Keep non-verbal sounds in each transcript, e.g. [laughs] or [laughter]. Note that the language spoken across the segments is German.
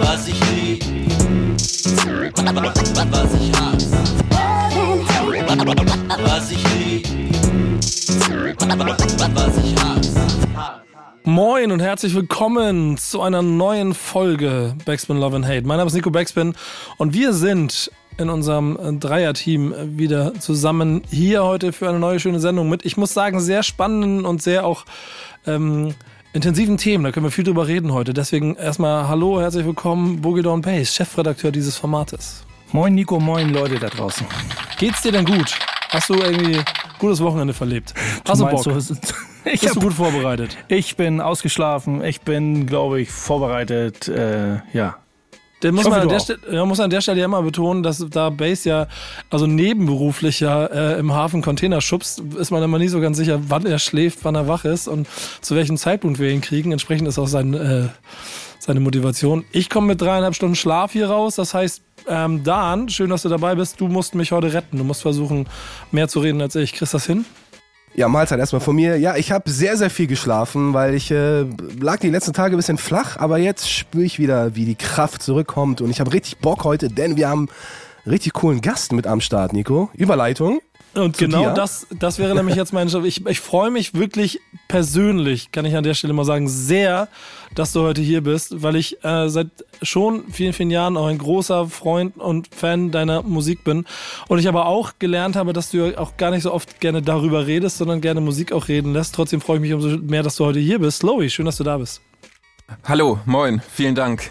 Was ich lieb, was ich hasse. Was ich lieb, was ich hasse. Moin und herzlich willkommen zu einer neuen Folge Backspin Love and Hate. Mein Name ist Nico Backspin und wir sind in unserem Dreier-Team wieder zusammen hier heute für eine neue schöne Sendung mit, ich muss sagen, sehr spannenden und sehr auch ähm, intensiven Themen. Da können wir viel drüber reden heute. Deswegen erstmal Hallo, herzlich willkommen, Boogie Down Bass, Chefredakteur dieses Formates. Moin Nico, moin Leute da draußen. Geht's dir denn gut? Hast du irgendwie gutes Wochenende verlebt? Hast du, Bock? [laughs] Ich Bist du gut vorbereitet? Ich bin ausgeschlafen. Ich bin, glaube ich, vorbereitet. Äh, ja, der muss, man an der Stelle, ja, muss an der Stelle ja immer betonen, dass da Base ja, also nebenberuflich ja äh, im Hafen Container schubst, ist man immer nie so ganz sicher, wann er schläft, wann er wach ist und zu welchem Zeitpunkt wir ihn kriegen. Entsprechend ist auch sein, äh, seine Motivation. Ich komme mit dreieinhalb Stunden Schlaf hier raus. Das heißt, ähm, Dan, schön, dass du dabei bist. Du musst mich heute retten. Du musst versuchen, mehr zu reden als ich. Kriegst das hin? Ja, Mahlzeit erstmal von mir. Ja, ich habe sehr, sehr viel geschlafen, weil ich äh, lag die letzten Tage ein bisschen flach, aber jetzt spüre ich wieder, wie die Kraft zurückkommt und ich habe richtig Bock heute, denn wir haben richtig coolen Gast mit am Start, Nico. Überleitung. Und genau dir. das, das wäre nämlich jetzt mein Job. Ich, ich freue mich wirklich persönlich, kann ich an der Stelle mal sagen, sehr, dass du heute hier bist, weil ich äh, seit schon vielen, vielen Jahren auch ein großer Freund und Fan deiner Musik bin. Und ich aber auch gelernt habe, dass du auch gar nicht so oft gerne darüber redest, sondern gerne Musik auch reden lässt. Trotzdem freue ich mich umso mehr, dass du heute hier bist. Lowy, schön, dass du da bist. Hallo, moin, vielen Dank.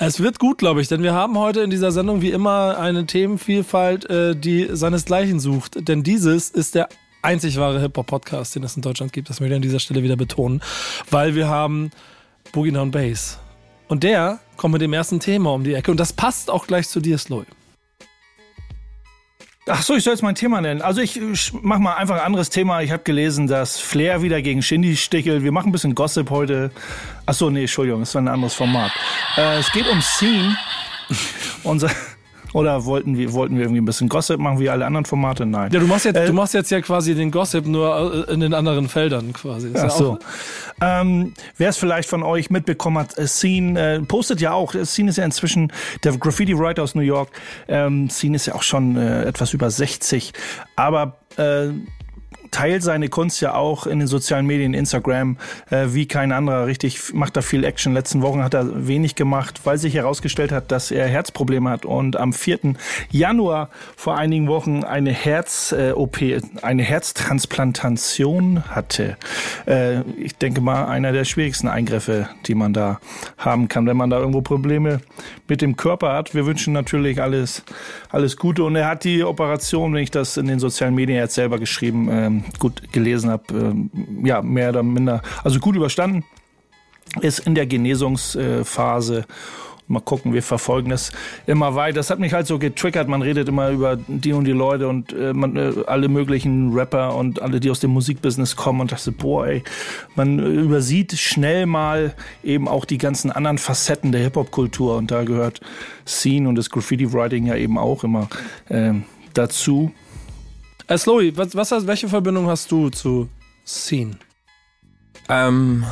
Es wird gut, glaube ich, denn wir haben heute in dieser Sendung wie immer eine Themenvielfalt, äh, die seinesgleichen sucht. Denn dieses ist der einzig wahre Hip-Hop-Podcast, den es in Deutschland gibt. Das möchte ich an dieser Stelle wieder betonen. Weil wir haben Boogie Down Bass. Und der kommt mit dem ersten Thema um die Ecke. Und das passt auch gleich zu dir, Sloy. Ach so, ich soll jetzt mein Thema nennen. Also ich mach mal einfach ein anderes Thema. Ich habe gelesen, dass Flair wieder gegen Shindy stichelt. Wir machen ein bisschen Gossip heute. Ach so, nee, Entschuldigung, das war ein anderes Format. Äh, es geht um Scene. [laughs] Unser oder wollten wir, wollten wir irgendwie ein bisschen Gossip machen wie alle anderen Formate? Nein. Ja, du machst jetzt, äh, du machst jetzt ja quasi den Gossip nur äh, in den anderen Feldern quasi. Ach ja so. Ähm, Wer es vielleicht von euch mitbekommen hat, äh, Scene äh, postet ja auch. Scene ist ja inzwischen der Graffiti-Writer aus New York. Ähm, Scene ist ja auch schon äh, etwas über 60. Aber äh, teilt seine Kunst ja auch in den sozialen Medien, Instagram, äh, wie kein anderer. Richtig, macht da viel Action. Letzten Wochen hat er wenig gemacht, weil sich herausgestellt hat, dass er Herzprobleme hat und am 4. Januar vor einigen Wochen eine Herz-OP, äh, eine Herztransplantation hatte. Äh, ich denke mal, einer der schwierigsten Eingriffe, die man da haben kann, wenn man da irgendwo Probleme mit dem Körper hat. Wir wünschen natürlich alles, alles Gute und er hat die Operation, wenn ich das in den sozialen Medien jetzt selber geschrieben, ähm, gut gelesen habe, ähm, ja, mehr oder minder, also gut überstanden, ist in der Genesungsphase. Mal gucken, wir verfolgen das immer weiter. Das hat mich halt so getriggert. Man redet immer über die und die Leute und äh, man, äh, alle möglichen Rapper und alle, die aus dem Musikbusiness kommen und dachte, boah, ey, man übersieht schnell mal eben auch die ganzen anderen Facetten der Hip-Hop-Kultur und da gehört Scene und das Graffiti-Writing ja eben auch immer äh, dazu. Äh, Slowy, was, was, welche Verbindung hast du zu Scene? Ähm,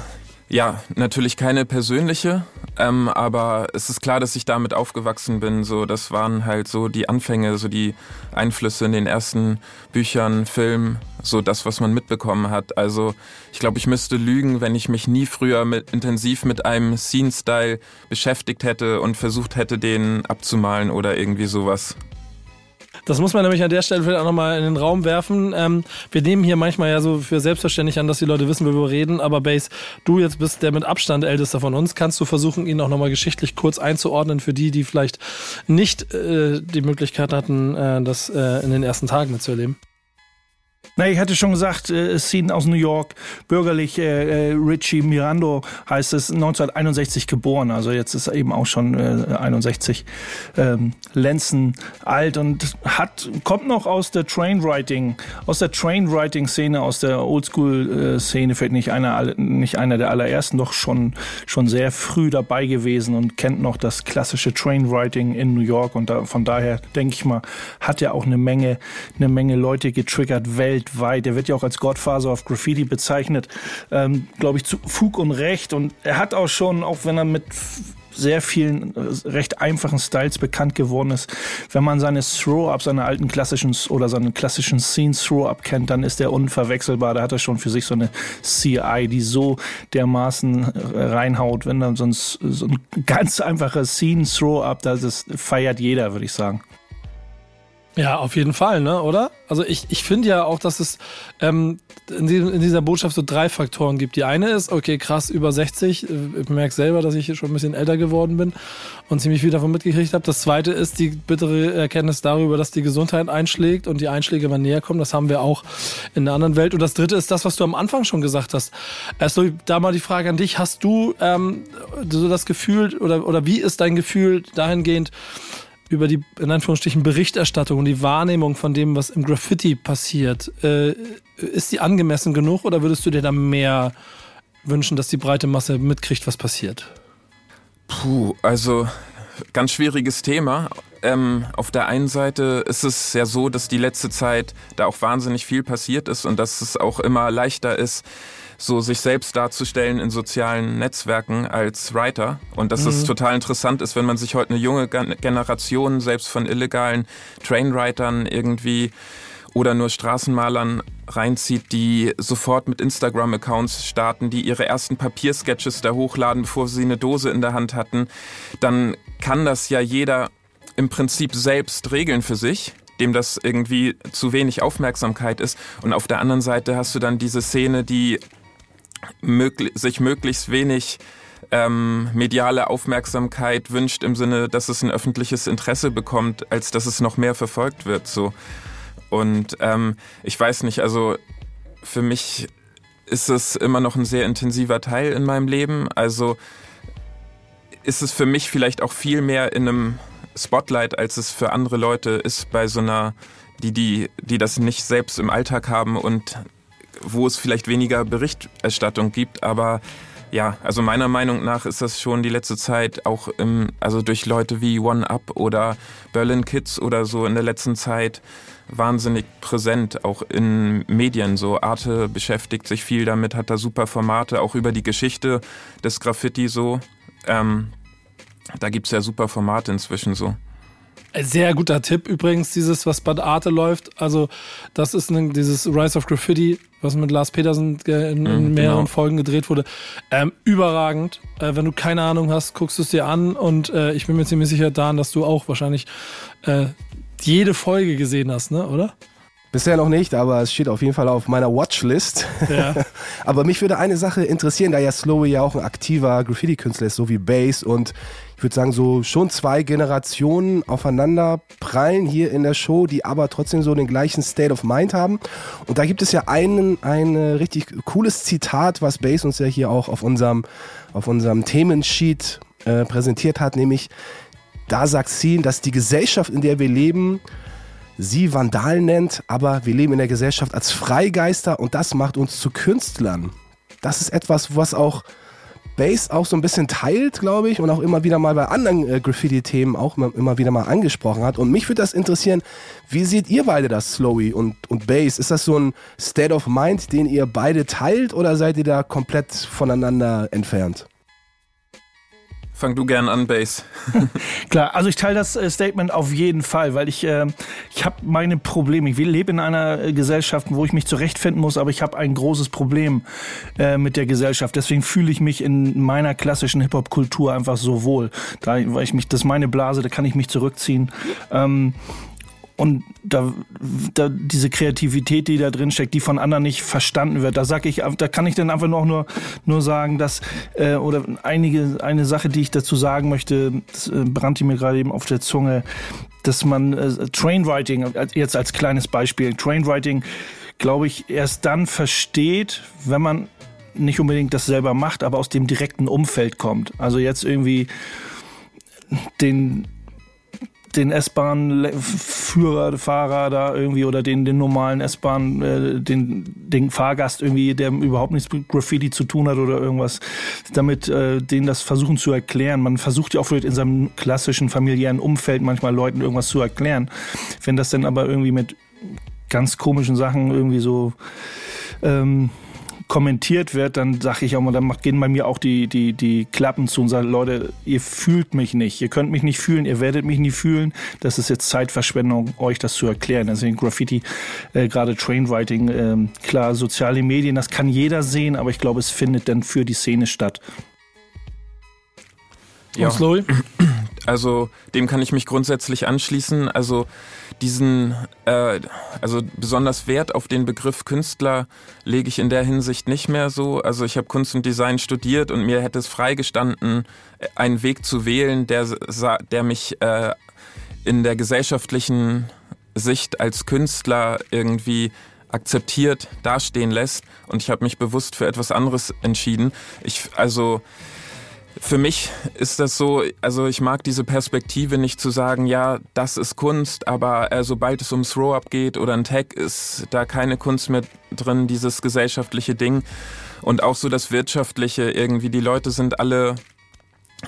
ja, natürlich keine persönliche, ähm, aber es ist klar, dass ich damit aufgewachsen bin. So, das waren halt so die Anfänge, so die Einflüsse in den ersten Büchern, Filmen, so das, was man mitbekommen hat. Also ich glaube, ich müsste lügen, wenn ich mich nie früher mit, intensiv mit einem Scene-Style beschäftigt hätte und versucht hätte, den abzumalen oder irgendwie sowas. Das muss man nämlich an der Stelle vielleicht auch nochmal in den Raum werfen. Ähm, wir nehmen hier manchmal ja so für selbstverständlich an, dass die Leute wissen, worüber wir reden. Aber Base, du jetzt bist der mit Abstand ältester von uns. Kannst du versuchen, ihn auch nochmal geschichtlich kurz einzuordnen für die, die vielleicht nicht äh, die Möglichkeit hatten, äh, das äh, in den ersten Tagen mitzuerleben? Na, ich hatte schon gesagt, äh, Scene aus New York, bürgerlich äh, äh Richie Mirando heißt es, 1961 geboren, also jetzt ist er eben auch schon äh, 61, ähm, Lenzen alt und hat kommt noch aus der Trainwriting, aus der Trainwriting-Szene, aus der Oldschool-Szene, vielleicht nicht einer, nicht einer der allerersten, doch schon schon sehr früh dabei gewesen und kennt noch das klassische Trainwriting in New York. Und da, von daher denke ich mal, hat er auch eine Menge, eine Menge Leute getriggert, Welt weltweit. Er wird ja auch als Godfather of Graffiti bezeichnet, ähm, glaube ich, zu Fug und Recht. Und er hat auch schon, auch wenn er mit sehr vielen äh, recht einfachen Styles bekannt geworden ist. Wenn man seine Throw-Up, seine alten klassischen oder seine klassischen Scene Throw-Up kennt, dann ist er unverwechselbar. Da hat er schon für sich so eine CI, die so dermaßen äh, reinhaut, wenn dann sonst so ein ganz einfacher Scene Throw-Up, das feiert jeder, würde ich sagen. Ja, auf jeden Fall, ne, oder? Also ich, ich finde ja auch, dass es ähm, in, diesem, in, dieser Botschaft so drei Faktoren gibt. Die eine ist, okay, krass, über 60. Ich merke selber, dass ich schon ein bisschen älter geworden bin und ziemlich viel davon mitgekriegt habe. Das zweite ist die bittere Erkenntnis darüber, dass die Gesundheit einschlägt und die Einschläge immer näher kommen. Das haben wir auch in der anderen Welt. Und das dritte ist das, was du am Anfang schon gesagt hast. Erst so, da mal die Frage an dich. Hast du ähm, so das Gefühl oder, oder wie ist dein Gefühl dahingehend, über die, in Anführungsstrichen, Berichterstattung und die Wahrnehmung von dem, was im Graffiti passiert, äh, ist die angemessen genug oder würdest du dir da mehr wünschen, dass die breite Masse mitkriegt, was passiert? Puh, also ganz schwieriges Thema. Ähm, auf der einen Seite ist es ja so, dass die letzte Zeit da auch wahnsinnig viel passiert ist und dass es auch immer leichter ist, so sich selbst darzustellen in sozialen Netzwerken als Writer. Und dass mhm. es total interessant ist, wenn man sich heute eine junge Generation selbst von illegalen Trainwritern irgendwie oder nur Straßenmalern reinzieht, die sofort mit Instagram-Accounts starten, die ihre ersten Papiersketches da hochladen, bevor sie eine Dose in der Hand hatten, dann kann das ja jeder im Prinzip selbst regeln für sich dem das irgendwie zu wenig Aufmerksamkeit ist. Und auf der anderen Seite hast du dann diese Szene, die möglich, sich möglichst wenig ähm, mediale Aufmerksamkeit wünscht im Sinne, dass es ein öffentliches Interesse bekommt, als dass es noch mehr verfolgt wird. So. Und ähm, ich weiß nicht, also für mich ist es immer noch ein sehr intensiver Teil in meinem Leben. Also ist es für mich vielleicht auch viel mehr in einem Spotlight, als es für andere Leute ist bei so einer, die, die, die das nicht selbst im Alltag haben und wo es vielleicht weniger Berichterstattung gibt, aber ja, also meiner Meinung nach ist das schon die letzte Zeit auch im, also durch Leute wie One Up oder Berlin Kids oder so in der letzten Zeit wahnsinnig präsent, auch in Medien. So Arte beschäftigt sich viel damit, hat da super Formate, auch über die Geschichte des Graffiti so. Ähm, da gibt's ja super Formate inzwischen so. Sehr guter Tipp übrigens, dieses, was bei Arte läuft. Also, das ist ein, dieses Rise of Graffiti, was mit Lars Petersen in, in mhm, mehreren genau. Folgen gedreht wurde. Ähm, überragend. Äh, wenn du keine Ahnung hast, guckst du es dir an und äh, ich bin mir ziemlich sicher, Dan, dass du auch wahrscheinlich äh, jede Folge gesehen hast, ne, oder? Bisher noch nicht, aber es steht auf jeden Fall auf meiner Watchlist. Ja. [laughs] aber mich würde eine Sache interessieren, da ja Slowy ja auch ein aktiver Graffiti-Künstler ist, so wie Bass und ich würde sagen, so schon zwei Generationen aufeinander prallen hier in der Show, die aber trotzdem so den gleichen State of Mind haben. Und da gibt es ja einen, ein richtig cooles Zitat, was Bass uns ja hier auch auf unserem, auf unserem Themensheet äh, präsentiert hat, nämlich da sagt sie, dass die Gesellschaft, in der wir leben, sie Vandalen nennt, aber wir leben in der Gesellschaft als Freigeister und das macht uns zu Künstlern. Das ist etwas, was auch Bass auch so ein bisschen teilt, glaube ich, und auch immer wieder mal bei anderen äh, Graffiti-Themen auch immer, immer, wieder mal angesprochen hat. Und mich würde das interessieren, wie seht ihr beide das, Slowy und, und Bass? Ist das so ein State of Mind, den ihr beide teilt oder seid ihr da komplett voneinander entfernt? Fang du gern an, Base. [laughs] Klar, also ich teile das äh, Statement auf jeden Fall, weil ich, äh, ich habe meine Probleme. Ich lebe in einer äh, Gesellschaft, wo ich mich zurechtfinden muss, aber ich habe ein großes Problem äh, mit der Gesellschaft. Deswegen fühle ich mich in meiner klassischen Hip-Hop-Kultur einfach so wohl. Da, weil ich mich, das ist meine Blase, da kann ich mich zurückziehen. Ähm, und da, da diese Kreativität, die da drin steckt, die von anderen nicht verstanden wird, da sag ich, da kann ich dann einfach noch nur nur sagen, dass äh, oder einige eine Sache, die ich dazu sagen möchte, das äh, brannte mir gerade eben auf der Zunge, dass man äh, Trainwriting jetzt als kleines Beispiel Trainwriting, glaube ich, erst dann versteht, wenn man nicht unbedingt das selber macht, aber aus dem direkten Umfeld kommt. Also jetzt irgendwie den den S-Bahn-Führer, Fahrer da irgendwie oder den, den normalen S-Bahn, äh, den, den Fahrgast irgendwie, der überhaupt nichts mit Graffiti zu tun hat oder irgendwas, damit äh, denen das versuchen zu erklären. Man versucht ja auch vielleicht in seinem klassischen familiären Umfeld manchmal Leuten irgendwas zu erklären. Wenn das dann aber irgendwie mit ganz komischen Sachen irgendwie so ähm, kommentiert wird, dann sage ich auch mal, dann gehen bei mir auch die, die, die Klappen zu und sagen, Leute, ihr fühlt mich nicht, ihr könnt mich nicht fühlen, ihr werdet mich nie fühlen. Das ist jetzt Zeitverschwendung, euch das zu erklären. Deswegen Graffiti, äh, gerade Trainwriting, äh, klar, soziale Medien, das kann jeder sehen, aber ich glaube, es findet dann für die Szene statt. Ja. Und Slowy? Also dem kann ich mich grundsätzlich anschließen. Also diesen, äh, also besonders Wert auf den Begriff Künstler lege ich in der Hinsicht nicht mehr so. Also ich habe Kunst und Design studiert und mir hätte es freigestanden, einen Weg zu wählen, der, der mich äh, in der gesellschaftlichen Sicht als Künstler irgendwie akzeptiert dastehen lässt. Und ich habe mich bewusst für etwas anderes entschieden. Ich, also für mich ist das so, also ich mag diese Perspektive nicht zu sagen, ja, das ist Kunst, aber äh, sobald es ums Throw-Up geht oder ein Tag, ist da keine Kunst mehr drin, dieses gesellschaftliche Ding. Und auch so das Wirtschaftliche irgendwie, die Leute sind alle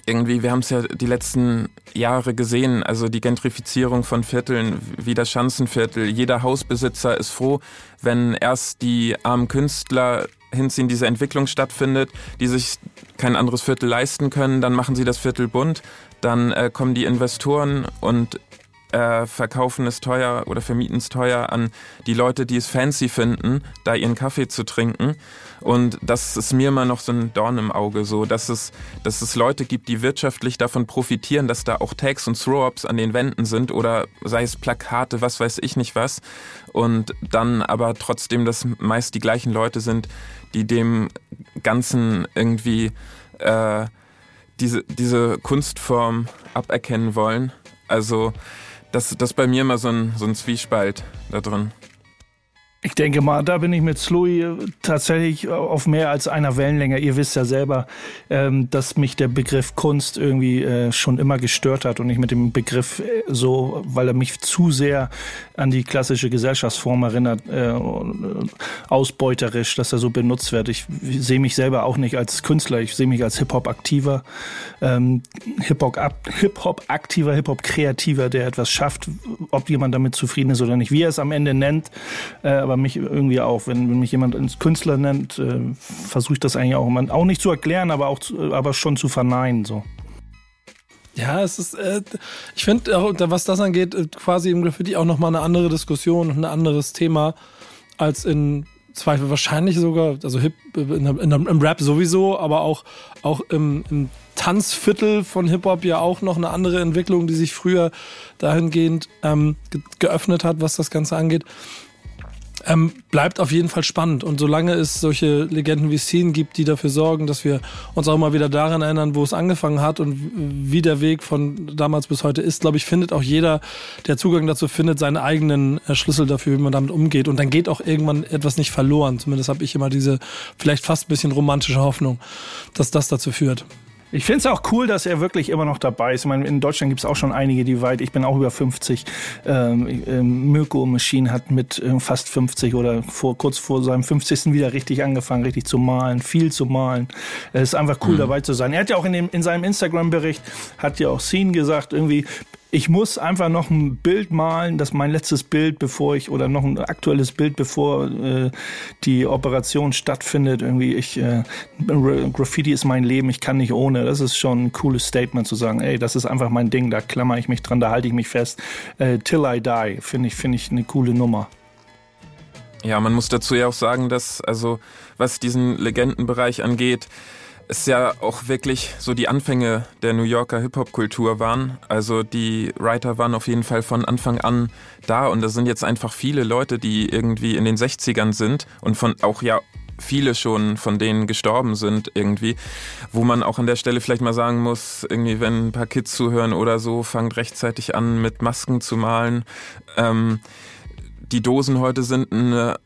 irgendwie, wir haben es ja die letzten Jahre gesehen, also die Gentrifizierung von Vierteln wie das Schanzenviertel. Jeder Hausbesitzer ist froh, wenn erst die armen Künstler hinziehen, diese Entwicklung stattfindet, die sich kein anderes Viertel leisten können, dann machen sie das Viertel bunt, dann äh, kommen die Investoren und äh, verkaufen es teuer oder vermieten es teuer an die Leute, die es fancy finden, da ihren Kaffee zu trinken. Und das ist mir immer noch so ein Dorn im Auge, so dass es, dass es Leute gibt, die wirtschaftlich davon profitieren, dass da auch Tags und Throw-Ups an den Wänden sind oder sei es Plakate, was weiß ich nicht was. Und dann aber trotzdem, dass meist die gleichen Leute sind, die dem Ganzen irgendwie äh, diese, diese Kunstform aberkennen wollen. Also das, das ist bei mir immer so ein, so ein Zwiespalt da drin. Ich denke mal, da bin ich mit Sloy tatsächlich auf mehr als einer Wellenlänge. Ihr wisst ja selber, ähm, dass mich der Begriff Kunst irgendwie äh, schon immer gestört hat und ich mit dem Begriff äh, so, weil er mich zu sehr an die klassische Gesellschaftsform erinnert, äh, ausbeuterisch, dass er so benutzt wird. Ich, sehe mich selber auch nicht als Künstler, ich sehe mich als Hip-Hop-Aktiver, ähm, Hip-Hop-Aktiver, Hip-Hop-Kreativer, der etwas schafft, ob jemand damit zufrieden ist oder nicht, wie er es am Ende nennt aber mich irgendwie auch. Wenn, wenn mich jemand als Künstler nennt, äh, versuche ich das eigentlich auch immer auch nicht zu erklären, aber auch zu, aber schon zu verneinen so. Ja, es ist, äh, ich finde, was das angeht, äh, quasi im Graffiti auch nochmal eine andere Diskussion und ein anderes Thema als in Zweifel wahrscheinlich sogar, also Hip, in, in, im Rap sowieso, aber auch, auch im, im Tanzviertel von Hip-Hop ja auch noch eine andere Entwicklung, die sich früher dahingehend ähm, geöffnet hat, was das Ganze angeht. Ähm, bleibt auf jeden Fall spannend. Und solange es solche Legenden wie Scene gibt, die dafür sorgen, dass wir uns auch mal wieder daran erinnern, wo es angefangen hat und wie der Weg von damals bis heute ist, glaube ich, findet auch jeder, der Zugang dazu findet, seinen eigenen äh, Schlüssel dafür, wie man damit umgeht. Und dann geht auch irgendwann etwas nicht verloren. Zumindest habe ich immer diese vielleicht fast ein bisschen romantische Hoffnung, dass das dazu führt. Ich finde es auch cool, dass er wirklich immer noch dabei ist. Ich meine, in Deutschland gibt es auch schon einige, die weit, ich bin auch über 50. Ähm, ähm, Mirko Machine hat mit äh, fast 50 oder vor, kurz vor seinem 50. wieder richtig angefangen, richtig zu malen, viel zu malen. Es ist einfach cool, mhm. dabei zu sein. Er hat ja auch in, dem, in seinem Instagram-Bericht, hat ja auch Scene gesagt, irgendwie, ich muss einfach noch ein Bild malen, das mein letztes Bild, bevor ich, oder noch ein aktuelles Bild, bevor äh, die Operation stattfindet. Irgendwie, ich, äh, Graffiti ist mein Leben, ich kann nicht ohne. Das ist schon ein cooles Statement zu sagen, ey, das ist einfach mein Ding, da klammer ich mich dran, da halte ich mich fest. Äh, till I die, finde ich, finde ich eine coole Nummer. Ja, man muss dazu ja auch sagen, dass, also, was diesen Legendenbereich angeht, es ja auch wirklich so die Anfänge der New Yorker Hip-Hop-Kultur waren. Also die Writer waren auf jeden Fall von Anfang an da und da sind jetzt einfach viele Leute, die irgendwie in den 60ern sind und von auch ja viele schon von denen gestorben sind irgendwie, wo man auch an der Stelle vielleicht mal sagen muss, irgendwie wenn ein paar Kids zuhören oder so, fangt rechtzeitig an mit Masken zu malen. Ähm, die Dosen heute sind eine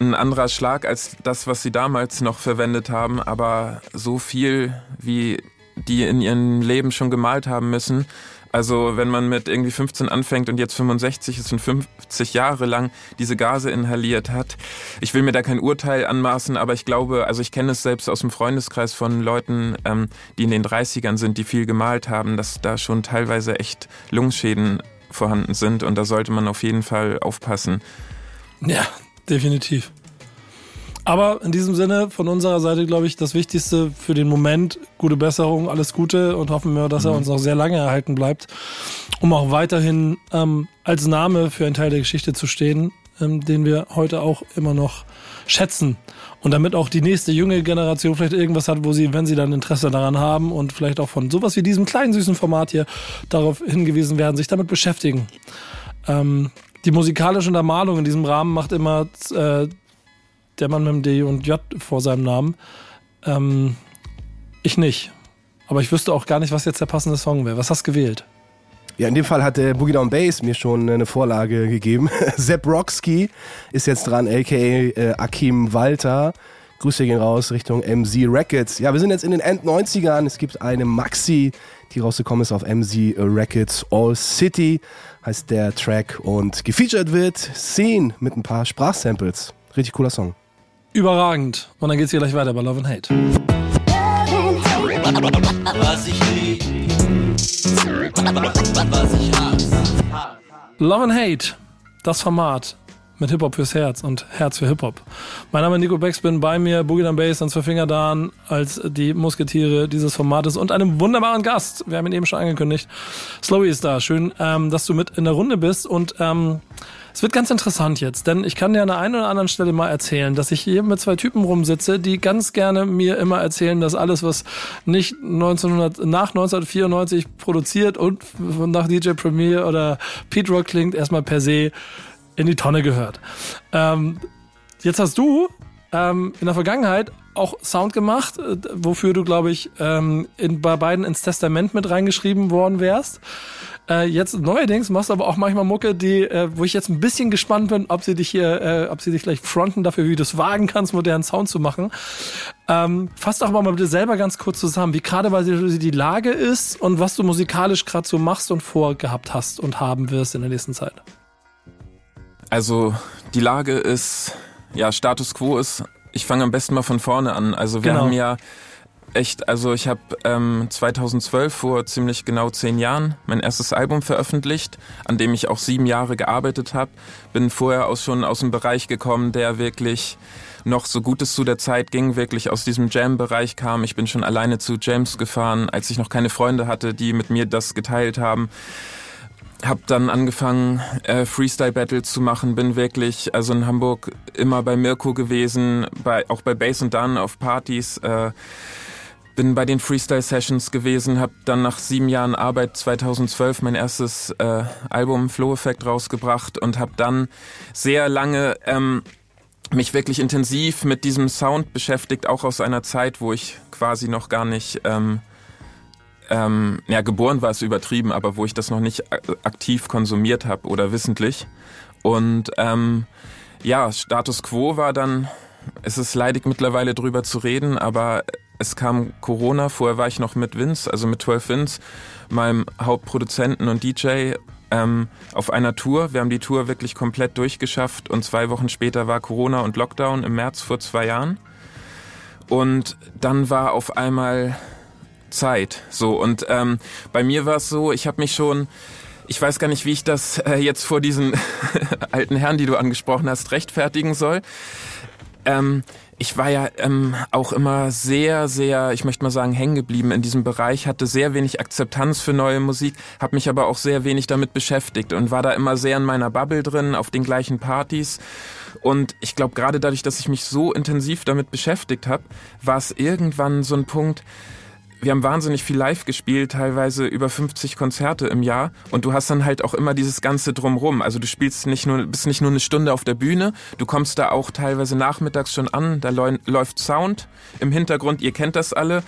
ein anderer Schlag als das, was sie damals noch verwendet haben, aber so viel, wie die in ihrem Leben schon gemalt haben müssen. Also wenn man mit irgendwie 15 anfängt und jetzt 65 ist und 50 Jahre lang diese Gase inhaliert hat. Ich will mir da kein Urteil anmaßen, aber ich glaube, also ich kenne es selbst aus dem Freundeskreis von Leuten, ähm, die in den 30ern sind, die viel gemalt haben, dass da schon teilweise echt Lungenschäden vorhanden sind und da sollte man auf jeden Fall aufpassen. Ja, definitiv. Aber in diesem Sinne von unserer Seite, glaube ich, das Wichtigste für den Moment, gute Besserung, alles Gute und hoffen wir, dass er uns noch sehr lange erhalten bleibt, um auch weiterhin ähm, als Name für einen Teil der Geschichte zu stehen, ähm, den wir heute auch immer noch schätzen. Und damit auch die nächste junge Generation vielleicht irgendwas hat, wo sie, wenn sie dann Interesse daran haben und vielleicht auch von sowas wie diesem kleinen süßen Format hier darauf hingewiesen werden, sich damit beschäftigen. Ähm, die musikalische Untermalung in diesem Rahmen macht immer äh, der Mann mit dem D und J vor seinem Namen. Ähm, ich nicht. Aber ich wüsste auch gar nicht, was jetzt der passende Song wäre. Was hast du gewählt? Ja, in dem Fall hat der Boogie Down Bass mir schon eine Vorlage gegeben. [laughs] Sepp Rocksky ist jetzt dran, aka äh, Akim Walter. Grüße gehen raus Richtung MZ Records. Ja, wir sind jetzt in den End-90ern. Es gibt eine Maxi, die rausgekommen ist auf MZ Records All City, heißt der Track. Und gefeatured wird Scene mit ein paar Sprachsamples. Richtig cooler Song. Überragend. Und dann geht's hier gleich weiter bei Love and Hate. Was ich lieb, was ich hasse. Love and Hate, das Format mit Hip-Hop fürs Herz und Herz für Hip-Hop. Mein Name ist Nico Becks, bin bei mir, Boogie Down Bass und zwei Finger Dan als die Musketiere dieses Formates und einem wunderbaren Gast. Wir haben ihn eben schon angekündigt. Slowy ist da. Schön, ähm, dass du mit in der Runde bist und ähm, es wird ganz interessant jetzt, denn ich kann dir an der einen oder anderen Stelle mal erzählen, dass ich hier mit zwei Typen rumsitze, die ganz gerne mir immer erzählen, dass alles, was nicht 1900, nach 1994 produziert und nach DJ Premier oder Pete Rock klingt, erstmal per se in die Tonne gehört. Ähm, jetzt hast du ähm, in der Vergangenheit auch Sound gemacht, äh, wofür du, glaube ich, ähm, in, bei beiden ins Testament mit reingeschrieben worden wärst. Äh, jetzt neuerdings machst du aber auch manchmal Mucke, die, äh, wo ich jetzt ein bisschen gespannt bin, ob sie dich hier, äh, ob sie dich vielleicht fronten dafür, wie du es wagen kannst, modernen Sound zu machen. Ähm, fass doch mal bitte selber ganz kurz zusammen, wie gerade bei dir die Lage ist und was du musikalisch gerade so machst und vorgehabt hast und haben wirst in der nächsten Zeit. Also die Lage ist, ja, Status quo ist, ich fange am besten mal von vorne an. Also wir Genau. haben ja echt, also ich habe ähm, 2012 vor ziemlich genau zehn Jahren mein erstes Album veröffentlicht, an dem ich auch sieben Jahre gearbeitet habe. Bin vorher auch schon aus dem Bereich gekommen, der wirklich noch so gut es zu der Zeit ging, wirklich aus diesem Jam-Bereich kam. Ich bin schon alleine zu Jams gefahren, als ich noch keine Freunde hatte, die mit mir das geteilt haben hab dann angefangen äh, Freestyle Battles zu machen, bin wirklich also in Hamburg immer bei Mirko gewesen, bei auch bei Bass und Dann auf Partys, äh, bin bei den Freestyle Sessions gewesen, hab dann nach sieben Jahren Arbeit 2012 mein erstes äh, Album Flow Effect rausgebracht und hab dann sehr lange ähm, mich wirklich intensiv mit diesem Sound beschäftigt, auch aus einer Zeit, wo ich quasi noch gar nicht ähm, ähm, ja, geboren war es übertrieben, aber wo ich das noch nicht aktiv konsumiert habe oder wissentlich. Und ähm, ja, Status quo war dann, es ist leidig mittlerweile drüber zu reden, aber es kam Corona, vorher war ich noch mit Vince, also mit 12 Vince, meinem Hauptproduzenten und DJ, ähm, auf einer Tour. Wir haben die Tour wirklich komplett durchgeschafft und zwei Wochen später war Corona und Lockdown im März vor zwei Jahren. Und dann war auf einmal Zeit. So und ähm, bei mir war es so, ich habe mich schon, ich weiß gar nicht, wie ich das äh, jetzt vor diesen [laughs] alten Herren, die du angesprochen hast, rechtfertigen soll. Ähm, ich war ja ähm, auch immer sehr, sehr, ich möchte mal sagen, hängen geblieben in diesem Bereich, hatte sehr wenig Akzeptanz für neue Musik, habe mich aber auch sehr wenig damit beschäftigt und war da immer sehr in meiner Bubble drin, auf den gleichen Partys. Und ich glaube, gerade dadurch, dass ich mich so intensiv damit beschäftigt habe, war es irgendwann so ein Punkt, wir haben wahnsinnig viel live gespielt, teilweise über 50 Konzerte im Jahr und du hast dann halt auch immer dieses ganze drumrum. Also du spielst nicht nur bist nicht nur eine Stunde auf der Bühne, du kommst da auch teilweise nachmittags schon an, da läu- läuft Sound im Hintergrund, ihr kennt das alle.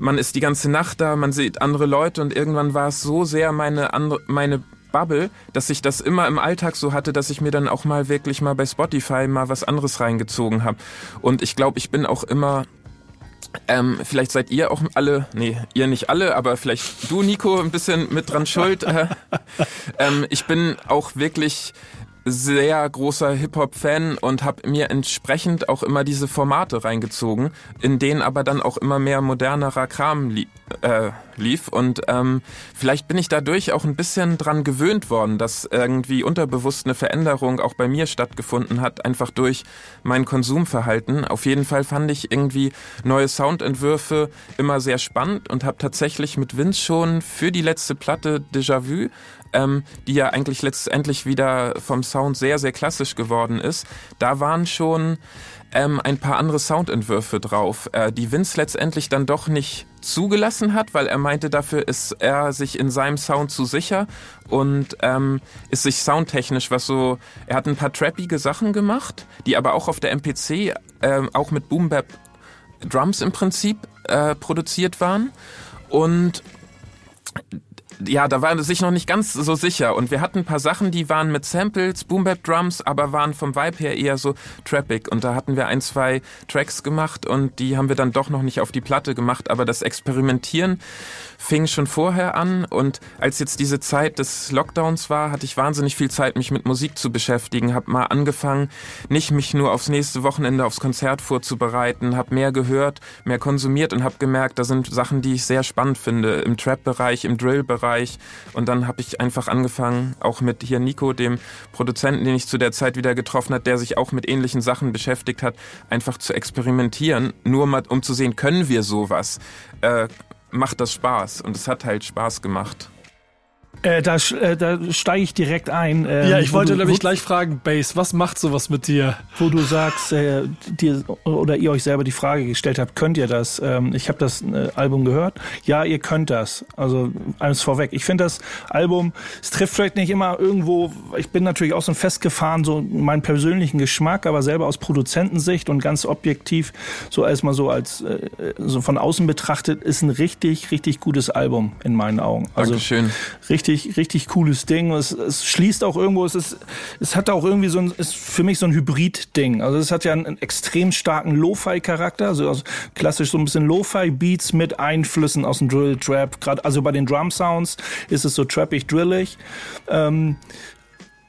Man ist die ganze Nacht da, man sieht andere Leute und irgendwann war es so sehr meine andere meine Bubble, dass ich das immer im Alltag so hatte, dass ich mir dann auch mal wirklich mal bei Spotify mal was anderes reingezogen habe. Und ich glaube, ich bin auch immer ähm, vielleicht seid ihr auch alle, nee, ihr nicht alle, aber vielleicht du, Nico, ein bisschen mit dran schuld. Äh, [laughs] ähm, ich bin auch wirklich sehr großer Hip-Hop-Fan und habe mir entsprechend auch immer diese Formate reingezogen, in denen aber dann auch immer mehr modernerer Kram li äh, lief. Und ähm, vielleicht bin ich dadurch auch ein bisschen dran gewöhnt worden, dass irgendwie unterbewusst eine Veränderung auch bei mir stattgefunden hat, einfach durch mein Konsumverhalten. Auf jeden Fall fand ich irgendwie neue Soundentwürfe immer sehr spannend und habe tatsächlich mit Vince schon für die letzte Platte Déjà-vu ähm, die ja eigentlich letztendlich wieder vom Sound sehr, sehr klassisch geworden ist, da waren schon ähm, ein paar andere Soundentwürfe drauf, äh, die Vince letztendlich dann doch nicht zugelassen hat, weil er meinte, dafür ist er sich in seinem Sound zu sicher und ähm, ist sich soundtechnisch was so. Er hat ein paar trappige Sachen gemacht, die aber auch auf der MPC äh, auch mit Boom Bap Drums im Prinzip äh, produziert waren und ja, da war er sich noch nicht ganz so sicher. Und wir hatten ein paar Sachen, die waren mit Samples, Boom Bap Drums, aber waren vom Vibe her eher so trappig. Und da hatten wir ein, zwei Tracks gemacht und die haben wir dann doch noch nicht auf die Platte gemacht. Aber das Experimentieren fing schon vorher an. Und als jetzt diese Zeit des Lockdowns war, hatte ich wahnsinnig viel Zeit, mich mit Musik zu beschäftigen. Hab mal angefangen, nicht mich nur aufs nächste Wochenende aufs Konzert vorzubereiten, hab mehr gehört, mehr konsumiert und hab gemerkt, da sind Sachen, die ich sehr spannend finde im Trap-Bereich, im Drill-Bereich Bereich. Und dann habe ich einfach angefangen, auch mit hier Nico, dem Produzenten, den ich zu der Zeit wieder getroffen hat, der sich auch mit ähnlichen Sachen beschäftigt hat, einfach zu experimentieren, nur mal um zu sehen, können wir sowas? Äh, macht das Spaß? Und es hat halt Spaß gemacht. Äh, da, äh, da steige ich direkt ein. Äh, ja, ich wollte du, nämlich gleich fragen, Base, was macht sowas mit dir? Wo du sagst, äh, dir oder ihr euch selber die Frage gestellt habt, könnt ihr das? Ähm, ich habe das äh, Album gehört. Ja, ihr könnt das. Also alles vorweg. Ich finde das Album, es trifft vielleicht nicht immer irgendwo, ich bin natürlich auch so festgefahren, so meinen persönlichen Geschmack, aber selber aus Produzentensicht und ganz objektiv, so erstmal so als äh, so von außen betrachtet, ist ein richtig, richtig gutes Album in meinen Augen. Also Dankeschön. Richtig richtig, richtig cooles Ding. Es, es schließt auch irgendwo, es ist, es hat auch irgendwie so ein, ist für mich so ein Hybrid-Ding. Also es hat ja einen, einen extrem starken Lo-Fi-Charakter, also, also, klassisch so ein bisschen Lo-Fi-Beats mit Einflüssen aus dem Drill-Trap. Gerade also bei den Drum-Sounds ist es so trappig, drillig. Ähm,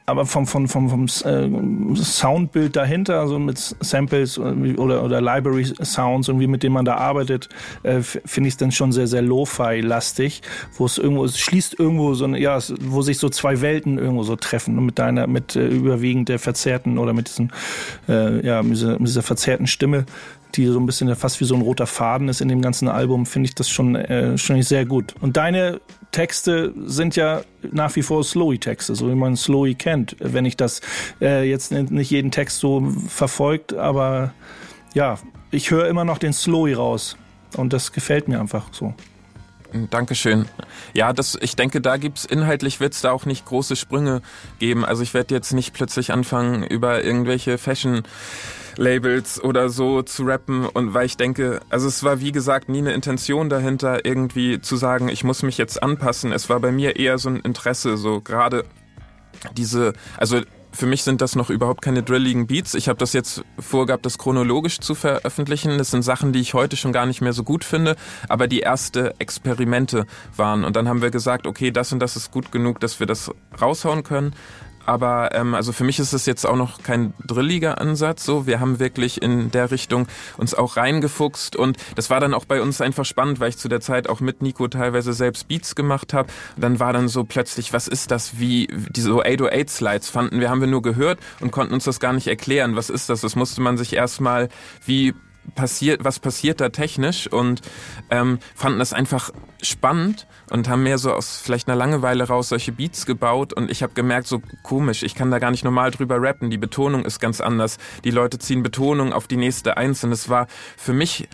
aber vom, vom, vom, vom äh, Soundbild dahinter, also mit Samples oder, oder Library Sounds und wie mit denen man da arbeitet, äh, finde ich es dann schon sehr, sehr Lo-Fi-lastig, wo es irgendwo, es schließt irgendwo so, eine, ja, wo sich so zwei Welten irgendwo so treffen mit deiner, mit äh, überwiegend der verzerrten oder mit diesem, ja, mit dieser, mit dieser verzerrten Stimme die so ein bisschen fast wie so ein roter Faden ist in dem ganzen Album, finde ich das schon, äh, schon sehr gut. Und deine Texte sind ja nach wie vor Slowy-Texte, so wie man Slowy kennt. Wenn ich das äh, jetzt nicht jeden Text so verfolgt, aber ja, ich höre immer noch den Slowy raus. Und das gefällt mir einfach so. Dankeschön. Ja, das, ich denke, da gibt's inhaltlich wird's da auch nicht große Sprünge geben. Also ich werde jetzt nicht plötzlich anfangen, über irgendwelche Fashion Labels oder so zu rappen und weil ich denke, also es war wie gesagt nie eine Intention dahinter, irgendwie zu sagen, ich muss mich jetzt anpassen. Es war bei mir eher so ein Interesse, so gerade diese, also für mich sind das noch überhaupt keine drilligen Beats. Ich habe das jetzt vorgehabt, das chronologisch zu veröffentlichen. Das sind Sachen, die ich heute schon gar nicht mehr so gut finde, aber die erste Experimente waren. Und dann haben wir gesagt, okay, das und das ist gut genug, dass wir das raushauen können. Aber ähm, also für mich ist es jetzt auch noch kein drilliger Ansatz. So, wir haben wirklich in der Richtung uns auch reingefuchst und das war dann auch bei uns einfach spannend, weil ich zu der Zeit auch mit Nico teilweise selbst Beats gemacht habe. Dann war dann so plötzlich, was ist das? Wie diese so 808 Slides fanden wir, haben wir nur gehört und konnten uns das gar nicht erklären. Was ist das? Das musste man sich erstmal wie passiert, was passiert da technisch und ähm, fanden das einfach spannend und haben mehr so aus vielleicht einer Langeweile raus solche Beats gebaut und ich habe gemerkt, so komisch, ich kann da gar nicht normal drüber rappen, die Betonung ist ganz anders, die Leute ziehen Betonung auf die nächste Eins und es war für mich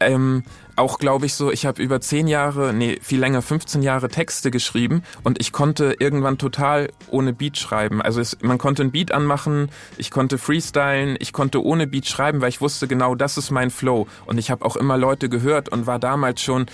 ähm, auch, glaube ich, so, ich habe über zehn Jahre, nee, viel länger, 15 Jahre Texte geschrieben und ich konnte irgendwann total ohne Beat schreiben. Also es, man konnte ein Beat anmachen, ich konnte freestylen, ich konnte ohne Beat schreiben, weil ich wusste genau, das ist mein Flow. Und ich habe auch immer Leute gehört und war damals schon,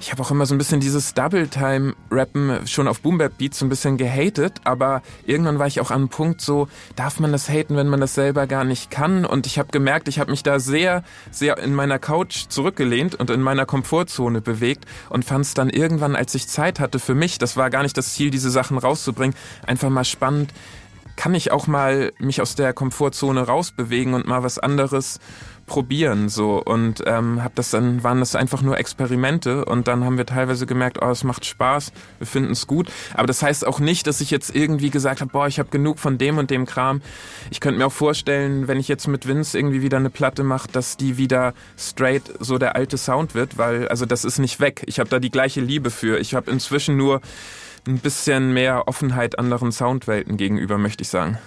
ich habe auch immer so ein bisschen dieses Double-Time-Rappen schon auf Boom-Bap-Beats so ein bisschen gehatet, aber irgendwann war ich auch an einem Punkt so, darf man das haten, wenn man das selber gar nicht kann? Und ich habe gemerkt, ich habe mich da sehr, sehr in meiner Couch zurückgelehnt und in in meiner Komfortzone bewegt und fand es dann irgendwann, als ich Zeit hatte für mich, das war gar nicht das Ziel, diese Sachen rauszubringen, einfach mal spannend, kann ich auch mal mich aus der Komfortzone rausbewegen und mal was anderes probieren so und ähm, hab das dann waren das einfach nur Experimente und dann haben wir teilweise gemerkt, oh, es macht Spaß, wir finden es gut, aber das heißt auch nicht, dass ich jetzt irgendwie gesagt habe, boah, ich habe genug von dem und dem Kram. Ich könnte mir auch vorstellen, wenn ich jetzt mit Vince irgendwie wieder eine Platte mache, dass die wieder straight so der alte Sound wird, weil also das ist nicht weg. Ich habe da die gleiche Liebe für. Ich habe inzwischen nur ein bisschen mehr Offenheit anderen Soundwelten gegenüber, möchte ich sagen.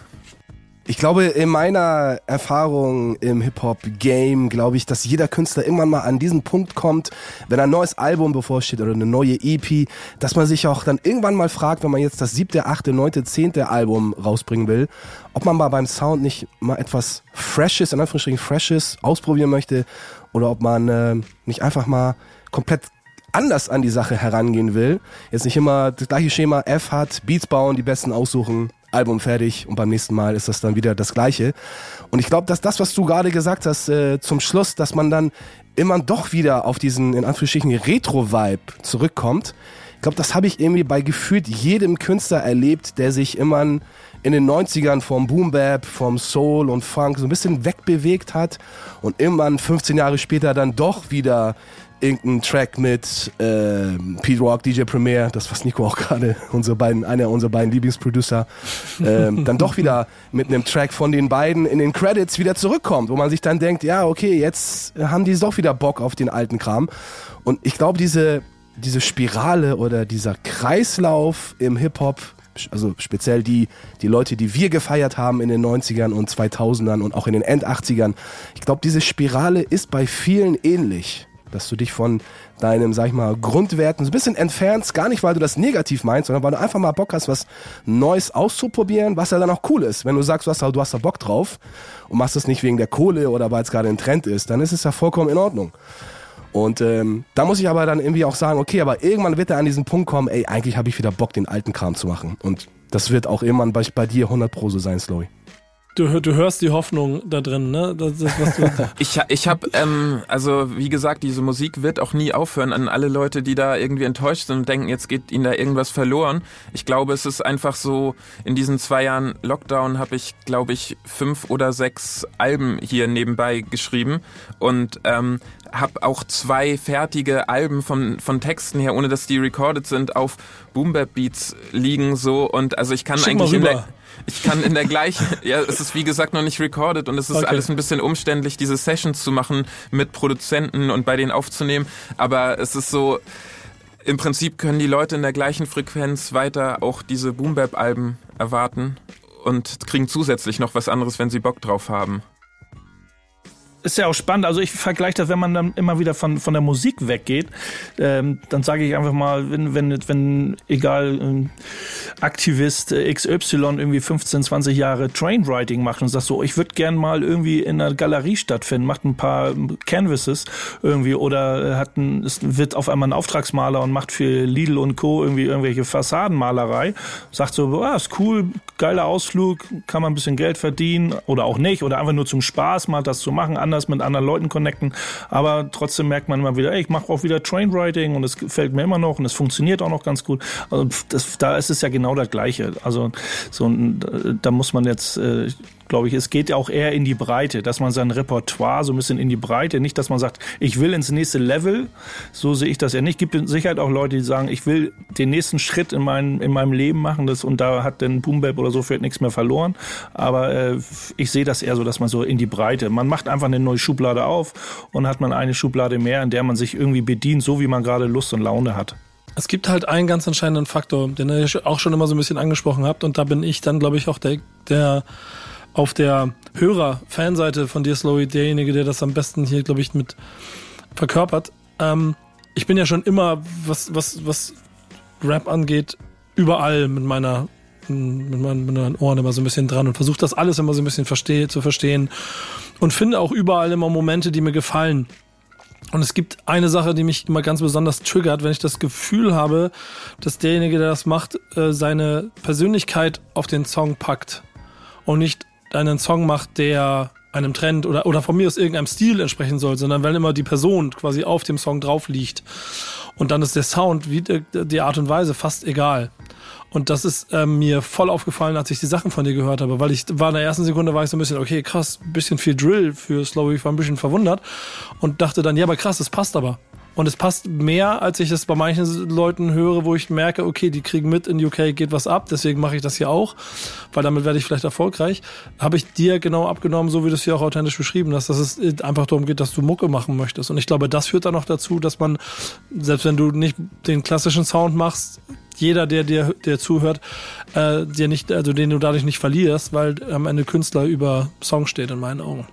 Ich glaube, in meiner Erfahrung im Hip-Hop-Game glaube ich, dass jeder Künstler irgendwann mal an diesen Punkt kommt, wenn ein neues Album bevorsteht oder eine neue EP, dass man sich auch dann irgendwann mal fragt, wenn man jetzt das siebte, achte, neunte, zehnte Album rausbringen will, ob man mal beim Sound nicht mal etwas Freshes, in Anführungsstrichen Freshes, ausprobieren möchte oder ob man äh, nicht einfach mal komplett anders an die Sache herangehen will. Jetzt nicht immer das gleiche Schema F hat, Beats bauen, die besten aussuchen, Album fertig und beim nächsten Mal ist das dann wieder das Gleiche. Und ich glaube, dass das, was du gerade gesagt hast, äh, zum Schluss, dass man dann immer doch wieder auf diesen, in Anführungsstrichen, Retro-Vibe zurückkommt. Ich glaube, das habe ich irgendwie bei gefühlt jedem Künstler erlebt, der sich immer in den 90ern vom Boom Bap, vom Soul und Funk so ein bisschen wegbewegt hat und irgendwann 15 Jahre später dann doch wieder irgendein Track mit äh, Pete Rock, DJ Premier, das was Nico auch gerade, unsere beiden, einer unserer beiden Lieblingsproducer, äh, [laughs] dann doch wieder mit einem Track von den beiden in den Credits wieder zurückkommt, wo man sich dann denkt, ja, okay, jetzt haben die doch wieder Bock auf den alten Kram. Und ich glaube, diese, diese Spirale oder dieser Kreislauf im Hip-Hop, also speziell die, die Leute, die wir gefeiert haben in den 90ern und 2000ern und auch in den End-80ern, ich glaube, diese Spirale ist bei vielen ähnlich dass du dich von deinem, sag ich mal, Grundwerten so ein bisschen entfernst, gar nicht, weil du das negativ meinst, sondern weil du einfach mal Bock hast, was Neues auszuprobieren, was ja dann auch cool ist. Wenn du sagst, du hast, da, du hast da Bock drauf und machst es nicht wegen der Kohle oder weil es gerade ein Trend ist, dann ist es ja vollkommen in Ordnung. Und ähm, da muss ich aber dann irgendwie auch sagen, okay, aber irgendwann wird er an diesen Punkt kommen, ey, eigentlich habe ich wieder Bock, den alten Kram zu machen. Und das wird auch irgendwann bei, bei dir 100 Pro so sein, Slowy du, du hörst die Hoffnung da drin, ne? Das, das, was du [laughs] ich ich habe, ähm, also wie gesagt, diese Musik wird auch nie aufhören an alle Leute, die da irgendwie enttäuscht sind und denken, jetzt geht ihnen da irgendwas verloren. Ich glaube, es ist einfach so, in diesen zwei Jahren Lockdown habe ich, glaube ich, fünf oder sechs Alben hier nebenbei geschrieben und ähm, habe auch zwei fertige Alben von, von Texten her, ohne dass die recorded sind, auf Boom Beats liegen so und also ich kann Schick eigentlich in der ich kann in der gleichen, ja, es ist wie gesagt noch nicht recorded und es ist okay. alles ein bisschen umständlich, diese Sessions zu machen mit Produzenten und bei denen aufzunehmen. Aber es ist so, im Prinzip können die Leute in der gleichen Frequenz weiter auch diese Boom Bap Alben erwarten und kriegen zusätzlich noch was anderes, wenn sie Bock drauf haben ist ja auch spannend. Also ich vergleiche das, wenn man dann immer wieder von, von der Musik weggeht, ähm, dann sage ich einfach mal, wenn, wenn, wenn egal, ähm, Aktivist XY irgendwie 15, 20 Jahre Trainwriting macht und sagt so, ich würde gern mal irgendwie in einer Galerie stattfinden, macht ein paar Canvases irgendwie oder hat ein, es wird auf einmal ein Auftragsmaler und macht für Lidl und Co. irgendwie irgendwelche Fassadenmalerei, sagt so, ah, ist cool, geiler Ausflug, kann man ein bisschen Geld verdienen oder auch nicht oder einfach nur zum Spaß mal das zu machen, anders anders mit anderen Leuten connecten. Aber trotzdem merkt man immer wieder, ey, ich mache auch wieder Trainwriting und es gefällt mir immer noch und es funktioniert auch noch ganz gut. Also das, da ist es ja genau das Gleiche. Also so da muss man jetzt äh, glaube ich. Es geht auch eher in die Breite, dass man sein Repertoire so ein bisschen in die Breite, nicht, dass man sagt, ich will ins nächste Level. So sehe ich das ja nicht. Gibt Sicherheit auch Leute, die sagen, ich will den nächsten Schritt in, mein, in meinem Leben machen, das, und da hat denn Boom Bap oder so vielleicht nichts mehr verloren. Aber äh, ich sehe das eher so, dass man so in die Breite, man macht einfach eine neue Schublade auf und hat man eine Schublade mehr, in der man sich irgendwie bedient, so wie man gerade Lust und Laune hat. Es gibt halt einen ganz entscheidenden Faktor, den ihr auch schon immer so ein bisschen angesprochen habt, und da bin ich dann, glaube ich, auch der, der auf der Hörer-Fanseite von dir, Slowy, derjenige, der das am besten hier, glaube ich, mit verkörpert. Ähm, ich bin ja schon immer, was, was, was Rap angeht, überall mit meiner mit meinen, mit meinen Ohren immer so ein bisschen dran und versuche das alles immer so ein bisschen versteh, zu verstehen und finde auch überall immer Momente, die mir gefallen. Und es gibt eine Sache, die mich immer ganz besonders triggert, wenn ich das Gefühl habe, dass derjenige, der das macht, äh, seine Persönlichkeit auf den Song packt und nicht einen Song macht, der einem Trend oder, oder von mir aus irgendeinem Stil entsprechen soll, sondern wenn immer die Person quasi auf dem Song drauf liegt. Und dann ist der Sound, wie die Art und Weise fast egal. Und das ist äh, mir voll aufgefallen, als ich die Sachen von dir gehört habe, weil ich war in der ersten Sekunde war ich so ein bisschen, okay, krass, bisschen viel Drill für Slowy, ich war ein bisschen verwundert und dachte dann, ja, aber krass, das passt aber. Und es passt mehr, als ich es bei manchen Leuten höre, wo ich merke, okay, die kriegen mit, in UK geht was ab, deswegen mache ich das hier auch, weil damit werde ich vielleicht erfolgreich. Habe ich dir genau abgenommen, so wie du es hier auch authentisch beschrieben hast, dass es einfach darum geht, dass du Mucke machen möchtest. Und ich glaube, das führt dann noch dazu, dass man, selbst wenn du nicht den klassischen Sound machst, jeder, der dir der zuhört, äh, dir nicht, also den du dadurch nicht verlierst, weil am Ende Künstler über Song steht in meinen Augen.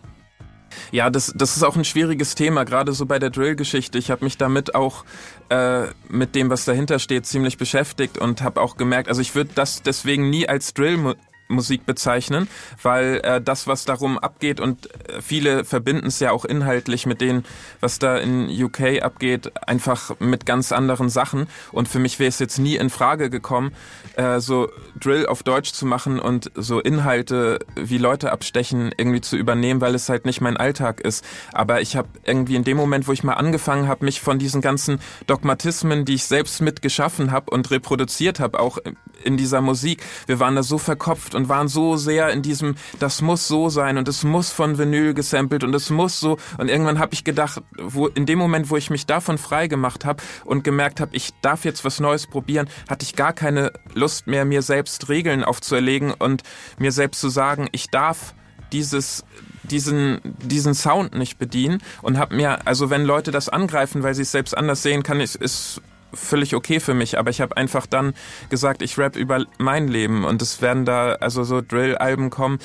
Ja, das, das ist auch ein schwieriges Thema, gerade so bei der Drill-Geschichte. Ich habe mich damit auch äh, mit dem, was dahinter steht, ziemlich beschäftigt und habe auch gemerkt, also ich würde das deswegen nie als Drill Musik bezeichnen, weil äh, das, was darum abgeht und äh, viele verbinden es ja auch inhaltlich mit dem, was da in UK abgeht, einfach mit ganz anderen Sachen. Und für mich wäre es jetzt nie in Frage gekommen, äh, so Drill auf Deutsch zu machen und so Inhalte wie Leute abstechen irgendwie zu übernehmen, weil es halt nicht mein Alltag ist. Aber ich habe irgendwie in dem Moment, wo ich mal angefangen habe, mich von diesen ganzen Dogmatismen, die ich selbst mitgeschaffen habe und reproduziert habe, auch in dieser Musik, wir waren da so verkopft und waren so sehr in diesem, das muss so sein und es muss von Vinyl gesampelt und es muss so. Und irgendwann habe ich gedacht, wo in dem Moment, wo ich mich davon frei gemacht habe und gemerkt habe, ich darf jetzt was Neues probieren, hatte ich gar keine Lust mehr, mir selbst Regeln aufzuerlegen und mir selbst zu sagen, ich darf dieses diesen diesen Sound nicht bedienen und habe mir also wenn Leute das angreifen, weil sie es selbst anders sehen, kann ich ist völlig okay für mich, aber ich habe einfach dann gesagt, ich rap über mein Leben und es werden da also so Drill-Alben kommen.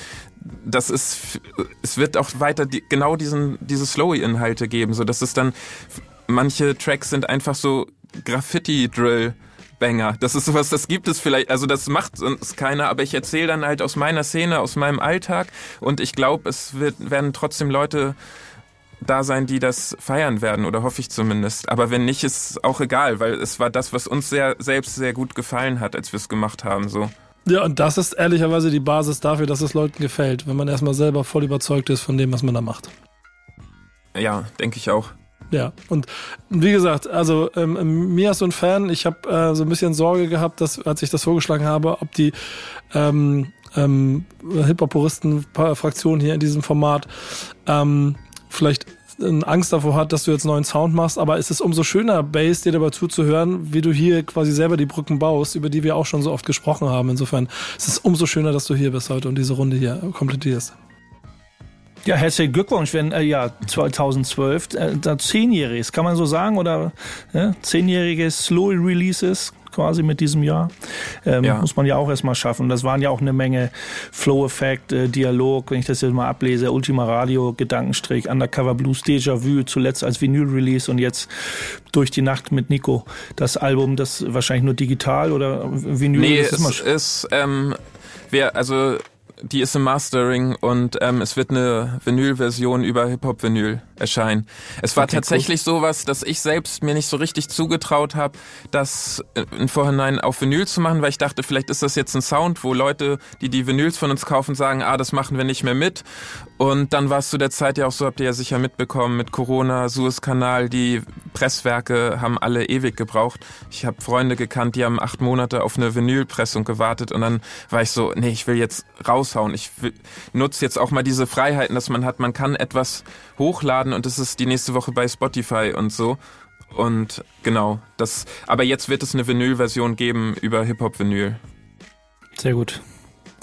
Das ist, es wird auch weiter die, genau diesen, diese Slowy-Inhalte geben, so dass es dann, manche Tracks sind einfach so Graffiti-Drill. Banger. Das ist sowas, das gibt es vielleicht, also das macht sonst keiner, aber ich erzähle dann halt aus meiner Szene, aus meinem Alltag und ich glaube, es wird, werden trotzdem Leute da sein, die das feiern werden, oder hoffe ich zumindest. Aber wenn nicht, ist auch egal, weil es war das, was uns sehr, selbst sehr gut gefallen hat, als wir es gemacht haben, so. Ja, und das ist ehrlicherweise die Basis dafür, dass es Leuten gefällt, wenn man erstmal selber voll überzeugt ist von dem, was man da macht. Ja, denke ich auch. Ja, und wie gesagt, also ähm, mir als so ein Fan, ich habe äh, so ein bisschen Sorge gehabt, dass als ich das vorgeschlagen habe, ob die ähm, ähm, Hip-Hop-Puristen-Fraktion hier in diesem Format ähm, vielleicht Angst davor hat, dass du jetzt neuen Sound machst, aber es ist umso schöner, Bass dir dabei zuzuhören, wie du hier quasi selber die Brücken baust, über die wir auch schon so oft gesprochen haben. Insofern es ist es umso schöner, dass du hier bist heute und diese Runde hier komplettierst. Ja, herzlichen Glückwunsch, wenn äh, ja 2012 äh, da zehnjähriges, kann man so sagen, oder ja, zehnjährige Slow Releases quasi mit diesem Jahr. Ähm, ja. Muss man ja auch erstmal schaffen. Das waren ja auch eine Menge Flow-Effekt, äh, Dialog, wenn ich das jetzt mal ablese, Ultima Radio, Gedankenstrich, Undercover Blues, Déjà-vu, zuletzt als Vinyl-Release und jetzt durch die Nacht mit Nico. Das Album, das wahrscheinlich nur digital oder Vinyl? Nee, es ist, ist ähm, wer, also die ist im Mastering und ähm, es wird eine Vinyl-Version über Hip-Hop-Vinyl erscheinen. Es war okay, tatsächlich cool. sowas, dass ich selbst mir nicht so richtig zugetraut habe, das äh, im Vorhinein auf Vinyl zu machen, weil ich dachte, vielleicht ist das jetzt ein Sound, wo Leute, die die Vinyls von uns kaufen, sagen, ah, das machen wir nicht mehr mit. Und dann war es zu der Zeit ja auch so, habt ihr ja sicher mitbekommen, mit Corona, Suezkanal, die Presswerke haben alle ewig gebraucht. Ich habe Freunde gekannt, die haben acht Monate auf eine Vinylpressung gewartet und dann war ich so, nee, ich will jetzt raushauen. Ich nutze jetzt auch mal diese Freiheiten, dass man hat. Man kann etwas hochladen und es ist die nächste Woche bei Spotify und so. Und genau, das. Aber jetzt wird es eine Vinyl-Version geben über Hip-Hop-Vinyl. Sehr gut.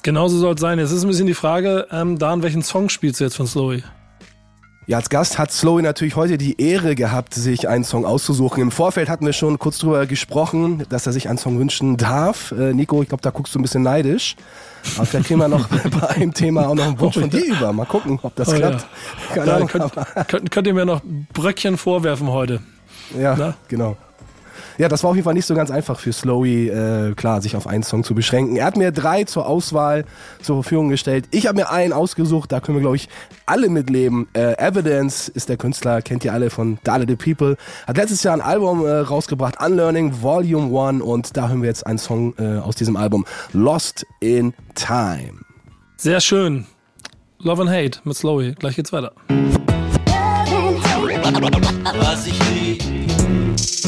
Genauso soll es sein. Jetzt ist ein bisschen die Frage, ähm, Dan, welchen Song spielst du jetzt von Slowy? Ja, als Gast hat Slowy natürlich heute die Ehre gehabt, sich einen Song auszusuchen. Im Vorfeld hatten wir schon kurz drüber gesprochen, dass er sich einen Song wünschen darf. Äh, Nico, ich glaube, da guckst du ein bisschen neidisch. Aber vielleicht kriegen wir noch [laughs] bei einem Thema auch noch einen Wunsch von dir über. Mal gucken, ob das oh, klappt. Ja. Keine Ahnung, könnt, könnt, könnt, ihr mir noch Bröckchen vorwerfen heute? Ja, Na? genau. Ja, das war auf jeden Fall nicht so ganz einfach für Slowy, äh, klar, sich auf einen Song zu beschränken. Er hat mir drei zur Auswahl zur Verfügung gestellt. Ich habe mir einen ausgesucht, da können wir, glaube ich, alle mitleben. Äh, Evidence ist der Künstler, kennt ihr alle von Dale the People. Hat letztes Jahr ein Album äh, rausgebracht, Unlearning Volume 1 und da hören wir jetzt einen Song äh, aus diesem Album, Lost in Time. Sehr schön. Love and Hate mit Slowy. Gleich geht's weiter. Was ich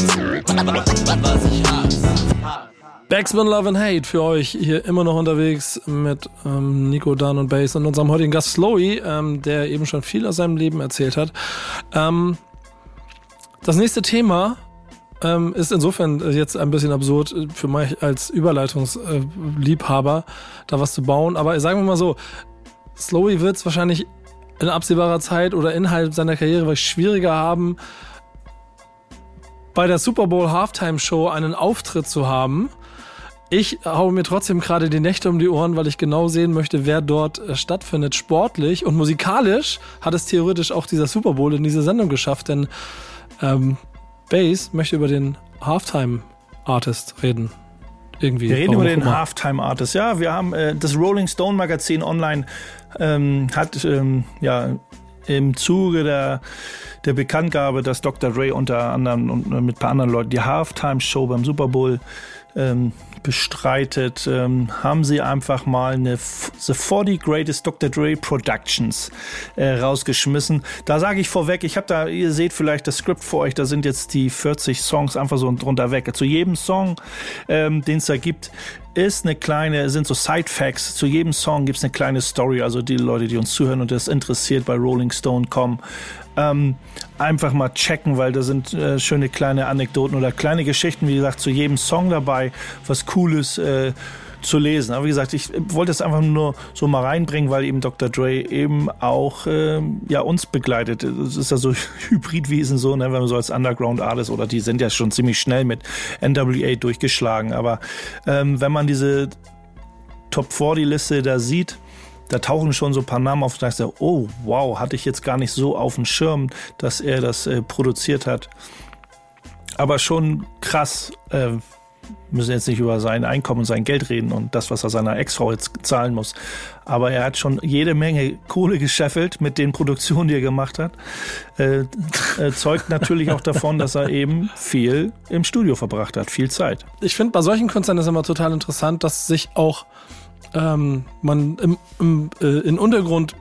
was. Backspin Love and Hate für euch hier immer noch unterwegs mit ähm, Nico, Dan und Bass und unserem heutigen Gast Slowy, ähm, der eben schon viel aus seinem Leben erzählt hat. Ähm, das nächste Thema ähm, ist insofern jetzt ein bisschen absurd für mich als Überleitungsliebhaber, da was zu bauen. Aber sagen wir mal so, Slowy wird es wahrscheinlich in absehbarer Zeit oder innerhalb seiner Karriere schwieriger haben, bei der Super Bowl Halftime Show einen Auftritt zu haben ich haue mir trotzdem gerade die Nächte um die Ohren, weil ich genau sehen möchte, wer dort äh, stattfindet. Sportlich und musikalisch hat es theoretisch auch dieser Super Bowl in diese Sendung geschafft, denn ähm, Bass möchte über den Halftime Artist reden. Irgendwie. Wir reden über den Halftime Artist. Ja, wir haben äh, das Rolling Stone Magazin online ähm, hat ähm, ja im Zuge der, der Bekanntgabe, dass Dr. Dre unter anderem und mit ein paar anderen Leuten die Halftime Show beim Super Bowl ähm, bestreitet, ähm, haben sie einfach mal eine The 40 Greatest Dr. Dre Productions äh, rausgeschmissen. Da sage ich vorweg, ich habe da, ihr seht vielleicht das Skript vor euch, da sind jetzt die 40 Songs einfach so drunter weg. Zu jedem Song, ähm, den es da gibt, ist eine kleine, sind so Side Facts. Zu jedem Song gibt es eine kleine Story. Also die Leute, die uns zuhören und das interessiert bei Rolling Stone kommen, ähm, einfach mal checken, weil da sind äh, schöne kleine Anekdoten oder kleine Geschichten, wie gesagt, zu jedem Song dabei, was Cooles. Äh, zu lesen. Aber wie gesagt, ich wollte es einfach nur so mal reinbringen, weil eben Dr. Dre eben auch äh, ja, uns begleitet. Es ist ja so [laughs] Hybridwesen so, ne, wenn man so als Underground Artist oder die sind ja schon ziemlich schnell mit NWA durchgeschlagen. Aber ähm, wenn man diese Top 40 Liste da sieht, da tauchen schon so ein paar Namen auf, da ich oh wow, hatte ich jetzt gar nicht so auf dem Schirm, dass er das äh, produziert hat. Aber schon krass, äh, müssen jetzt nicht über sein Einkommen und sein Geld reden und das, was er seiner Ex-Frau jetzt zahlen muss. Aber er hat schon jede Menge Kohle gescheffelt mit den Produktionen, die er gemacht hat. Äh, äh, zeugt natürlich auch davon, dass er eben viel im Studio verbracht hat, viel Zeit. Ich finde, bei solchen Künstlern ist immer total interessant, dass sich auch ähm, man im, im, äh, in Untergrund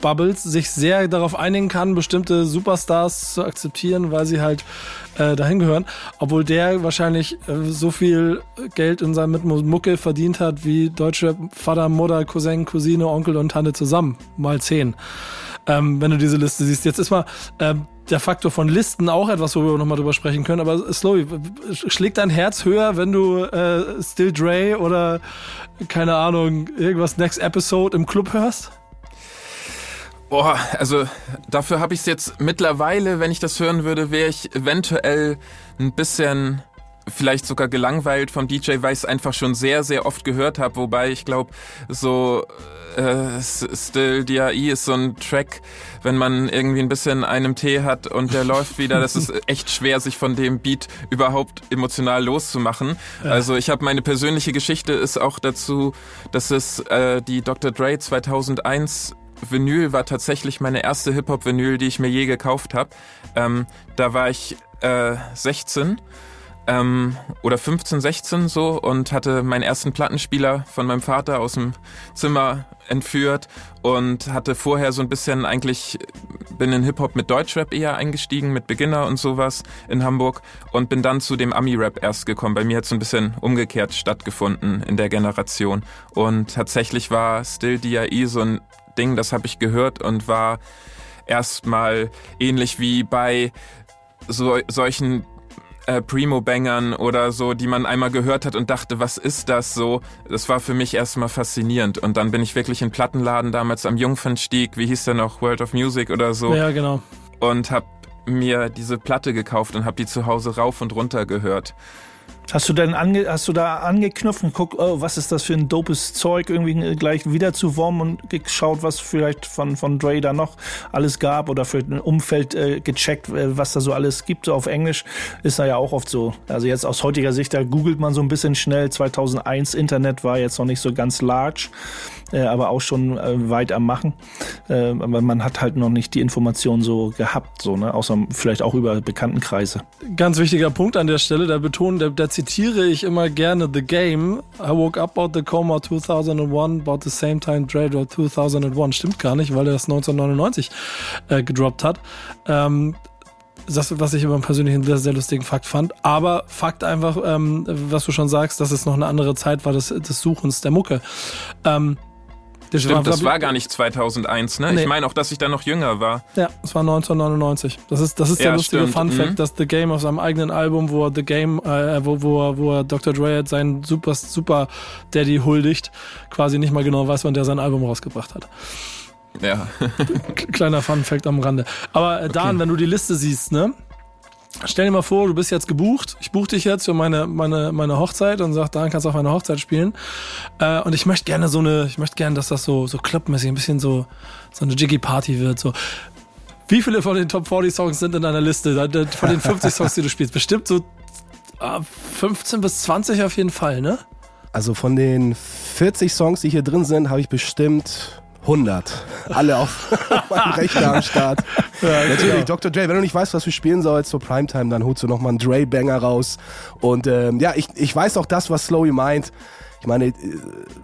Bubbles sich sehr darauf einigen kann, bestimmte Superstars zu akzeptieren, weil sie halt äh, dahin gehören. Obwohl der wahrscheinlich äh, so viel Geld in seinem Mucke verdient hat, wie deutsche Vater, Mutter, Cousin, Cousine, Onkel und Tante zusammen. Mal zehn. Ähm, wenn du diese Liste siehst. Jetzt ist mal äh, der Faktor von Listen auch etwas, wo wir nochmal drüber sprechen können. Aber Slowy, schlägt dein Herz höher, wenn du äh, Still Dre oder keine Ahnung, irgendwas Next Episode im Club hörst? Boah, also dafür habe ich es jetzt mittlerweile, wenn ich das hören würde, wäre ich eventuell ein bisschen vielleicht sogar gelangweilt vom DJ, weil ich es einfach schon sehr, sehr oft gehört habe. Wobei ich glaube, so äh, Still DAI ist so ein Track, wenn man irgendwie ein bisschen einen Tee hat und der läuft wieder, das ist [laughs] echt schwer, sich von dem Beat überhaupt emotional loszumachen. Also ich habe meine persönliche Geschichte ist auch dazu, dass es äh, die Dr. Dre 2001 Vinyl war tatsächlich meine erste Hip-Hop-Vinyl, die ich mir je gekauft habe. Ähm, da war ich äh, 16 ähm, oder 15, 16 so und hatte meinen ersten Plattenspieler von meinem Vater aus dem Zimmer entführt und hatte vorher so ein bisschen eigentlich, bin in Hip-Hop mit Deutschrap eher eingestiegen, mit Beginner und sowas in Hamburg und bin dann zu dem Ami-Rap erst gekommen. Bei mir hat es ein bisschen umgekehrt stattgefunden in der Generation und tatsächlich war Still D.I.E. so ein Ding, das habe ich gehört und war erstmal ähnlich wie bei so, solchen äh, Primo-Bangern oder so, die man einmal gehört hat und dachte, was ist das so? Das war für mich erstmal faszinierend. Und dann bin ich wirklich in Plattenladen damals am Jungfernstieg, wie hieß der noch, World of Music oder so. Ja, genau. Und habe mir diese Platte gekauft und habe die zu Hause rauf und runter gehört. Hast du denn ange, hast du da angeknüpft und guckt, oh, was ist das für ein dopes Zeug, irgendwie gleich wieder zu Worm und geschaut, was vielleicht von, von Dre da noch alles gab oder für ein Umfeld äh, gecheckt, äh, was da so alles gibt. So auf Englisch ist da ja auch oft so. Also jetzt aus heutiger Sicht, da googelt man so ein bisschen schnell. 2001 Internet war jetzt noch nicht so ganz large äh, aber auch schon äh, weit am Machen. Äh, aber man hat halt noch nicht die Informationen so gehabt, so, ne? außer vielleicht auch über Bekanntenkreise. Ganz wichtiger Punkt an der Stelle, da betonen, da, da zitiere ich immer gerne The Game. I woke up out the coma 2001, about the same time Dre 2001. Stimmt gar nicht, weil er das 1999 äh, gedroppt hat. Ähm, das, was ich immer persönlich einen sehr, sehr lustigen Fakt fand. Aber Fakt einfach, ähm, was du schon sagst, dass es noch eine andere Zeit war des, des Suchens der Mucke. Ähm, das Stimmt, war, das war gar nicht 2001, ne? Nee. Ich meine auch, dass ich da noch jünger war. Ja, es war 1999. Das ist, das ist der ja, lustige stimmt. Fun Fact, mhm. dass The Game auf seinem eigenen Album, wo er The Game, äh, wo, wo, wo er Dr. Dre seinen super, super Daddy huldigt, quasi nicht mal genau weiß, wann der sein Album rausgebracht hat. Ja. [laughs] Kleiner Fun Fact am Rande. Aber äh, Dan, okay. wenn du die Liste siehst, ne? Stell dir mal vor, du bist jetzt gebucht. Ich buche dich jetzt für meine, meine, meine Hochzeit und sag, dann kannst du auf meine Hochzeit spielen. Äh, und ich möchte gerne so eine, ich möchte gerne, dass das so, so clubmäßig ein bisschen so, so eine Jiggy Party wird. So. Wie viele von den Top 40 Songs sind in deiner Liste? Von den 50 Songs, die du spielst? Bestimmt so 15 ah, bis 20 auf jeden Fall, ne? Also von den 40 Songs, die hier drin sind, habe ich bestimmt 100. Alle auf [laughs] meinem Rechner am Start. Ja, Natürlich, genau. Dr. Dre, wenn du nicht weißt, was du spielen sollst zur Primetime, dann holst du nochmal einen Dre-Banger raus. Und ähm, ja, ich, ich weiß auch das, was Slowy meint. Ich meine, äh,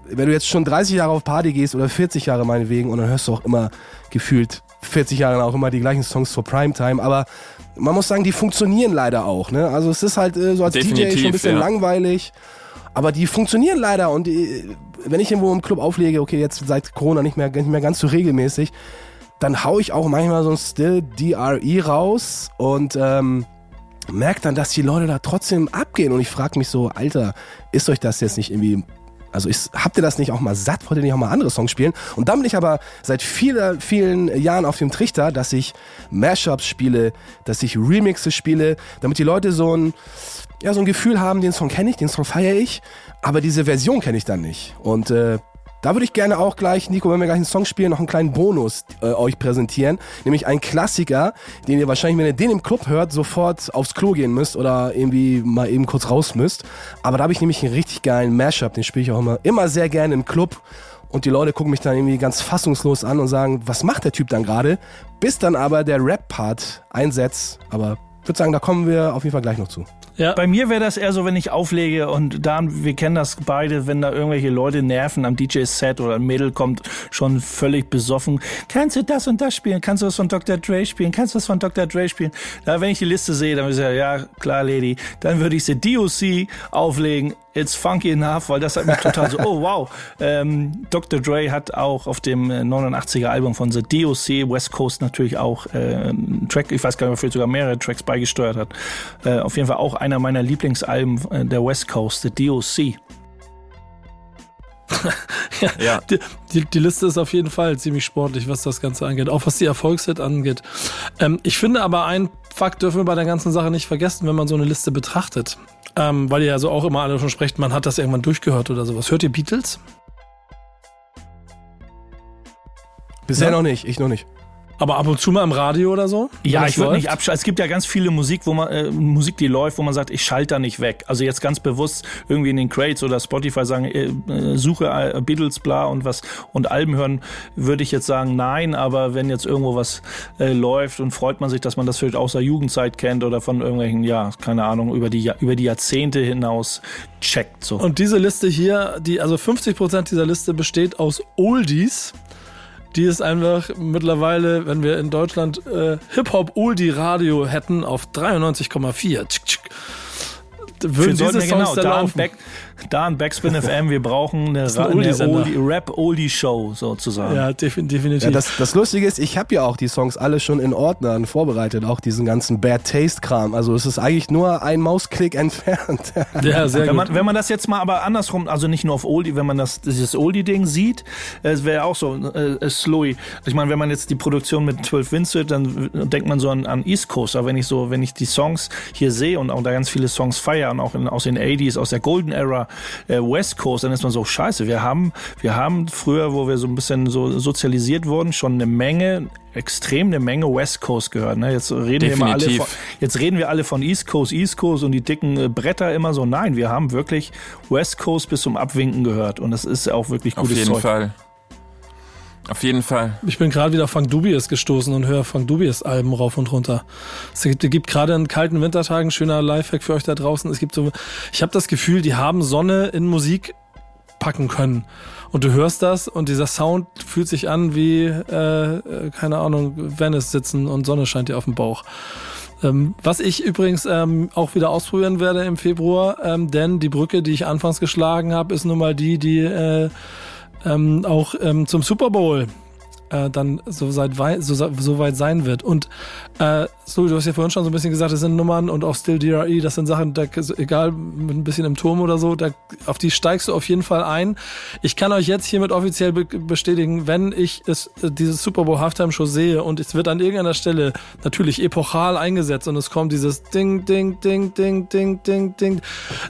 wenn du jetzt schon 30 Jahre auf Party gehst oder 40 Jahre meinetwegen und dann hörst du auch immer gefühlt 40 Jahre auch immer die gleichen Songs zur Primetime, aber man muss sagen, die funktionieren leider auch. Ne? Also es ist halt äh, so als Definitiv, DJ schon ein bisschen ja. langweilig. Aber die funktionieren leider und die, wenn ich irgendwo im Club auflege, okay, jetzt seit Corona nicht mehr, nicht mehr ganz so regelmäßig, dann hau ich auch manchmal so ein Still DRE raus und ähm, merke dann, dass die Leute da trotzdem abgehen. Und ich frage mich so, Alter, ist euch das jetzt nicht irgendwie also ist, habt ihr das nicht auch mal satt? Wollt ihr nicht auch mal andere Songs spielen? Und dann bin ich aber seit vielen, vielen Jahren auf dem Trichter, dass ich Mashups spiele, dass ich Remixes spiele, damit die Leute so ein, ja, so ein Gefühl haben, den Song kenne ich, den Song feiere ich, aber diese Version kenne ich dann nicht. Und äh, da würde ich gerne auch gleich, Nico, wenn wir gleich einen Song spielen, noch einen kleinen Bonus äh, euch präsentieren. Nämlich einen Klassiker, den ihr wahrscheinlich, wenn ihr den im Club hört, sofort aufs Klo gehen müsst oder irgendwie mal eben kurz raus müsst. Aber da habe ich nämlich einen richtig geilen Mashup, den spiele ich auch immer, immer sehr gerne im Club. Und die Leute gucken mich dann irgendwie ganz fassungslos an und sagen, was macht der Typ dann gerade? Bis dann aber der Rap-Part einsetzt. Aber würde sagen, da kommen wir auf jeden Fall gleich noch zu. Ja. Bei mir wäre das eher so, wenn ich auflege und da, wir kennen das beide, wenn da irgendwelche Leute nerven am DJ-Set oder ein Mädel kommt schon völlig besoffen. Kannst du das und das spielen? Kannst du was von Dr. Dre spielen? Kannst du was von Dr. Dre spielen? Da, wenn ich die Liste sehe, dann würde ich sagen, ja, klar, Lady. Dann würde ich sie DOC auflegen It's Funky Enough, weil das hat mich total so, oh wow. Ähm, Dr. Dre hat auch auf dem 89er äh, Album von The DOC, West Coast natürlich auch äh, einen Track, ich weiß gar nicht, ob er sogar mehrere Tracks beigesteuert hat. Äh, auf jeden Fall auch einer meiner Lieblingsalben äh, der West Coast, The DOC. [laughs] ja, ja. Die, die, die, Liste ist auf jeden Fall ziemlich sportlich, was das Ganze angeht, auch was die Erfolgshit angeht. Ähm, ich finde aber, ein Fakt dürfen wir bei der ganzen Sache nicht vergessen, wenn man so eine Liste betrachtet ähm, weil ihr ja so auch immer alle schon sprecht, man hat das irgendwann durchgehört oder sowas. Hört ihr Beatles? Bisher ja? noch nicht, ich noch nicht. Aber ab und zu mal im Radio oder so? Ja, ich würde nicht abschalten. Es gibt ja ganz viele Musik, wo man äh, Musik, die läuft, wo man sagt, ich schalte da nicht weg. Also jetzt ganz bewusst irgendwie in den Crates oder Spotify sagen, äh, äh, suche äh, Beatles, bla und was und Alben hören, würde ich jetzt sagen, nein. Aber wenn jetzt irgendwo was äh, läuft und freut man sich, dass man das vielleicht aus der Jugendzeit kennt oder von irgendwelchen, ja, keine Ahnung, über die über die Jahrzehnte hinaus checkt. So. Und diese Liste hier, die also 50 Prozent dieser Liste besteht aus Oldies die ist einfach mittlerweile, wenn wir in Deutschland äh, Hip-Hop-Oldie-Radio hätten, auf 93,4. Würden diese Songs genau, da laufen? Back, da ein Backspin [laughs] FM, wir brauchen eine, eine Oldie, Rap-Oldie-Show sozusagen. Ja, definitiv. Ja, das, das Lustige ist, ich habe ja auch die Songs alle schon in Ordnern vorbereitet, auch diesen ganzen Bad Taste-Kram. Also es ist eigentlich nur ein Mausklick entfernt. [laughs] ja, sehr wenn gut. Man, wenn man das jetzt mal aber andersrum, also nicht nur auf Oldie, wenn man das dieses Oldie-Ding sieht, es wäre auch so äh, Slowy. Ich meine, wenn man jetzt die Produktion mit 12 Vincent, dann denkt man so an, an East Coast. Aber wenn ich so, wenn ich die Songs hier sehe und auch da ganz viele Songs feiere und auch in, aus den 80s, aus der Golden Era, äh, West Coast, dann ist man so, scheiße, wir haben, wir haben früher, wo wir so ein bisschen so sozialisiert wurden, schon eine Menge extrem eine Menge West Coast gehört. Ne? Jetzt reden Definitiv. wir alle von, jetzt reden wir alle von East Coast, East Coast und die dicken äh, Bretter immer so. Nein, wir haben wirklich West Coast bis zum Abwinken gehört und das ist auch wirklich gutes Auf jeden Zeug. Fall. Auf jeden Fall. Ich bin gerade wieder Funk Dubious gestoßen und höre Funk Dubious Alben rauf und runter. Es gibt, gibt gerade in kalten Wintertagen schöner Lifehack für euch da draußen. Es gibt so, ich habe das Gefühl, die haben Sonne in Musik packen können. Und du hörst das und dieser Sound fühlt sich an wie, äh, keine Ahnung, Venice sitzen und Sonne scheint dir auf dem Bauch. Ähm, was ich übrigens ähm, auch wieder ausprobieren werde im Februar, ähm, denn die Brücke, die ich anfangs geschlagen habe, ist nun mal die, die äh, ähm, auch ähm, zum Super Bowl äh, dann so, seit so, so weit sein wird. Und äh, so, du hast ja vorhin schon so ein bisschen gesagt, das sind Nummern und auch Still DRE, das sind Sachen, da, egal, mit ein bisschen im Turm oder so, da, auf die steigst du auf jeden Fall ein. Ich kann euch jetzt hiermit offiziell be bestätigen, wenn ich es, äh, dieses Super Bowl Halftime Show sehe und es wird an irgendeiner Stelle natürlich epochal eingesetzt und es kommt dieses Ding, Ding, Ding, Ding, Ding, Ding, Ding,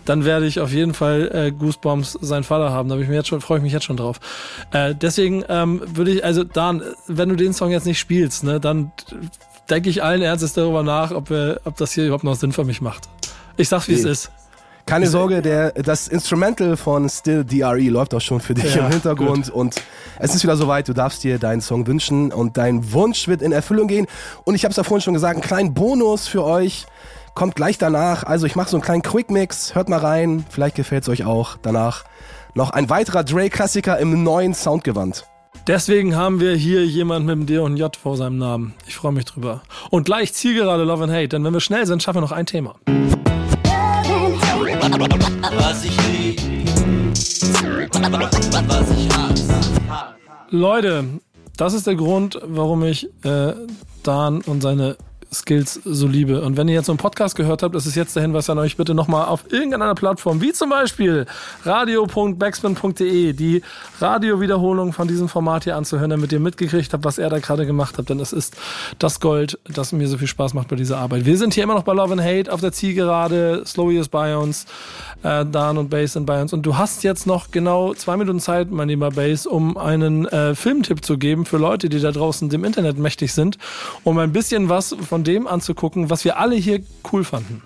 dann werde ich auf jeden Fall äh, Goosebumps sein Vater haben. Da habe ich mir jetzt schon, freue ich mich jetzt schon drauf. Äh, deswegen ähm, würde ich, also Dan, wenn du den Song jetzt nicht spielst, ne, dann denke ich allen Ernstes darüber nach, ob, wir, ob das hier überhaupt noch Sinn für mich macht. Ich sag's, wie nee. es ist. Keine Sorge, der, das Instrumental von Still DRE läuft auch schon für dich ja, im Hintergrund gut. und es ist wieder soweit, du darfst dir deinen Song wünschen und dein Wunsch wird in Erfüllung gehen und ich habe es ja vorhin schon gesagt, einen kleinen Bonus für euch kommt gleich danach, also ich mache so einen kleinen Quick Mix, hört mal rein, vielleicht gefällt es euch auch danach. Noch ein weiterer Dre-Klassiker im neuen Soundgewand. Deswegen haben wir hier jemand mit dem D und J vor seinem Namen. Ich freue mich drüber. Und gleich Zielgerade Love and Hate, denn wenn wir schnell sind, schaffen wir noch ein Thema. Was ich lieb, was ich hasse. Leute, das ist der Grund, warum ich äh, Dan und seine Skills so liebe. Und wenn ihr jetzt so einen Podcast gehört habt, das ist jetzt der Hinweis an euch, bitte nochmal auf irgendeiner Plattform, wie zum Beispiel radio.backspin.de, die Radiowiederholung von diesem Format hier anzuhören, damit ihr mitgekriegt habt, was er da gerade gemacht hat. Denn es ist das Gold, das mir so viel Spaß macht bei dieser Arbeit. Wir sind hier immer noch bei Love and Hate auf der Zielgerade. Slowy ist bei uns, äh, Dan und Bass sind bei uns. Und du hast jetzt noch genau zwei Minuten Zeit, mein lieber Bass, um einen äh, Filmtipp zu geben für Leute, die da draußen dem Internet mächtig sind, um ein bisschen was von dem anzugucken, was wir alle hier cool fanden.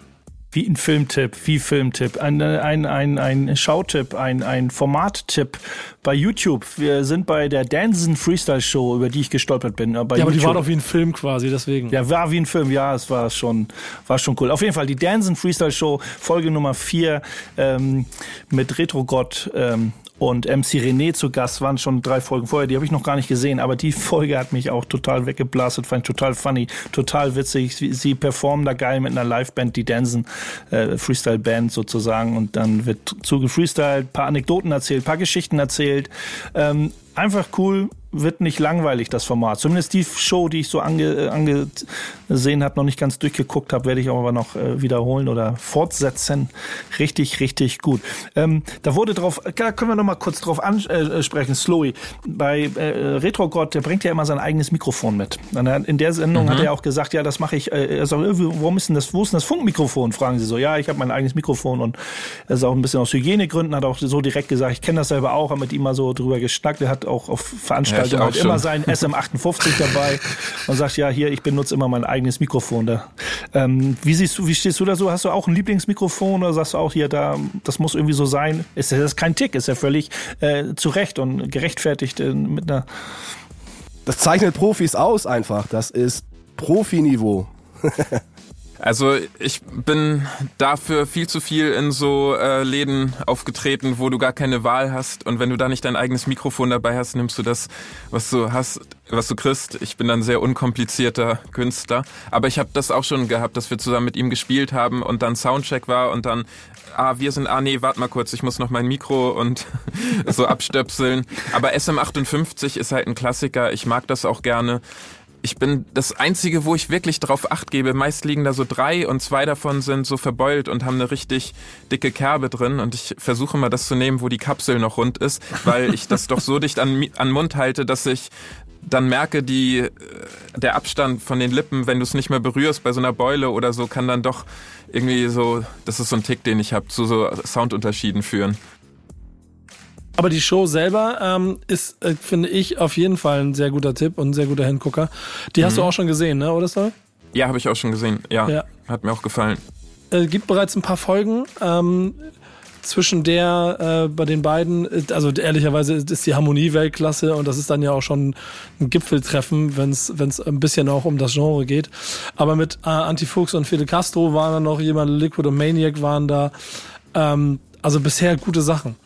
Wie ein Filmtipp, wie Filmtipp, ein, ein, ein, ein Schautipp, ein, ein Formattipp bei YouTube. Wir sind bei der Dansen Freestyle Show, über die ich gestolpert bin. Äh, bei ja, aber die war doch wie ein Film quasi, deswegen. Ja, war wie ein Film, ja, es war schon, war schon cool. Auf jeden Fall die Dansen Freestyle Show, Folge Nummer 4 ähm, mit Retro Gott ähm, und MC René zu Gast waren schon drei Folgen vorher, die habe ich noch gar nicht gesehen, aber die Folge hat mich auch total weggeblastet, fand ich total funny, total witzig. Sie, sie performen da geil mit einer Liveband, die Dansen, äh, Freestyle-Band sozusagen und dann wird zugefreestylt, paar Anekdoten erzählt, paar Geschichten erzählt. Ähm, einfach cool, wird nicht langweilig, das Format. Zumindest die Show, die ich so ange, äh, angesehen habe, noch nicht ganz durchgeguckt habe, werde ich aber noch äh, wiederholen oder fortsetzen. Richtig, richtig gut. Ähm, da wurde drauf, da können wir noch mal kurz drauf ansprechen, äh, Slowy. Bei äh, Retro God, der bringt ja immer sein eigenes Mikrofon mit. In der Sendung mhm. hat er auch gesagt, ja, das mache ich. Äh, er sagt, warum ist denn das, wo ist denn das Funkmikrofon? Fragen sie so. Ja, ich habe mein eigenes Mikrofon und er ist auch ein bisschen aus Hygienegründen, hat auch so direkt gesagt, ich kenne das selber auch, habe mit ihm mal so drüber geschnackt. Er hat auch auf Veranstaltungen Veranstaltung hat immer sein SM58 [laughs] dabei und sagt, ja, hier, ich benutze immer mein eigenes Mikrofon da. Ähm, wie siehst du, wie stehst du da so? Hast du auch ein Lieblingsmikrofon oder sagst du auch hier, da, das muss irgendwie so sein? Ist das kein Tick, ist ja völlig äh, zu Recht und gerechtfertigt äh, mit einer. Das zeichnet Profis aus einfach. Das ist Profiniveau. [laughs] Also ich bin dafür viel zu viel in so äh, Läden aufgetreten, wo du gar keine Wahl hast und wenn du da nicht dein eigenes Mikrofon dabei hast, nimmst du das, was du hast, was du kriegst. Ich bin dann sehr unkomplizierter Künstler, aber ich habe das auch schon gehabt, dass wir zusammen mit ihm gespielt haben und dann Soundcheck war und dann ah, wir sind, ah nee, warte mal kurz, ich muss noch mein Mikro und [laughs] so abstöpseln. Aber SM58 ist halt ein Klassiker, ich mag das auch gerne ich bin das Einzige, wo ich wirklich drauf acht gebe. Meist liegen da so drei und zwei davon sind so verbeult und haben eine richtig dicke Kerbe drin. Und ich versuche mal das zu nehmen, wo die Kapsel noch rund ist, weil ich das doch so dicht an, an Mund halte, dass ich dann merke, die, äh, der Abstand von den Lippen, wenn du es nicht mehr berührst bei so einer Beule oder so, kann dann doch irgendwie so, das ist so ein Tick, den ich habe, zu so Soundunterschieden führen. Aber die Show selber ähm, ist, äh, finde ich, auf jeden Fall ein sehr guter Tipp und ein sehr guter Hingucker. Die hast mhm. du auch schon gesehen, ne, oder Sol? Ja, habe ich auch schon gesehen. Ja, ja. hat mir auch gefallen. Es äh, gibt bereits ein paar Folgen. Ähm, zwischen der äh, bei den beiden, also ehrlicherweise ist die Harmonie Weltklasse und das ist dann ja auch schon ein Gipfeltreffen, wenn es ein bisschen auch um das Genre geht. Aber mit äh, Antifuchs und Fidel Castro waren da noch jemand, Liquid und Maniac waren da. Ähm, also bisher gute Sachen.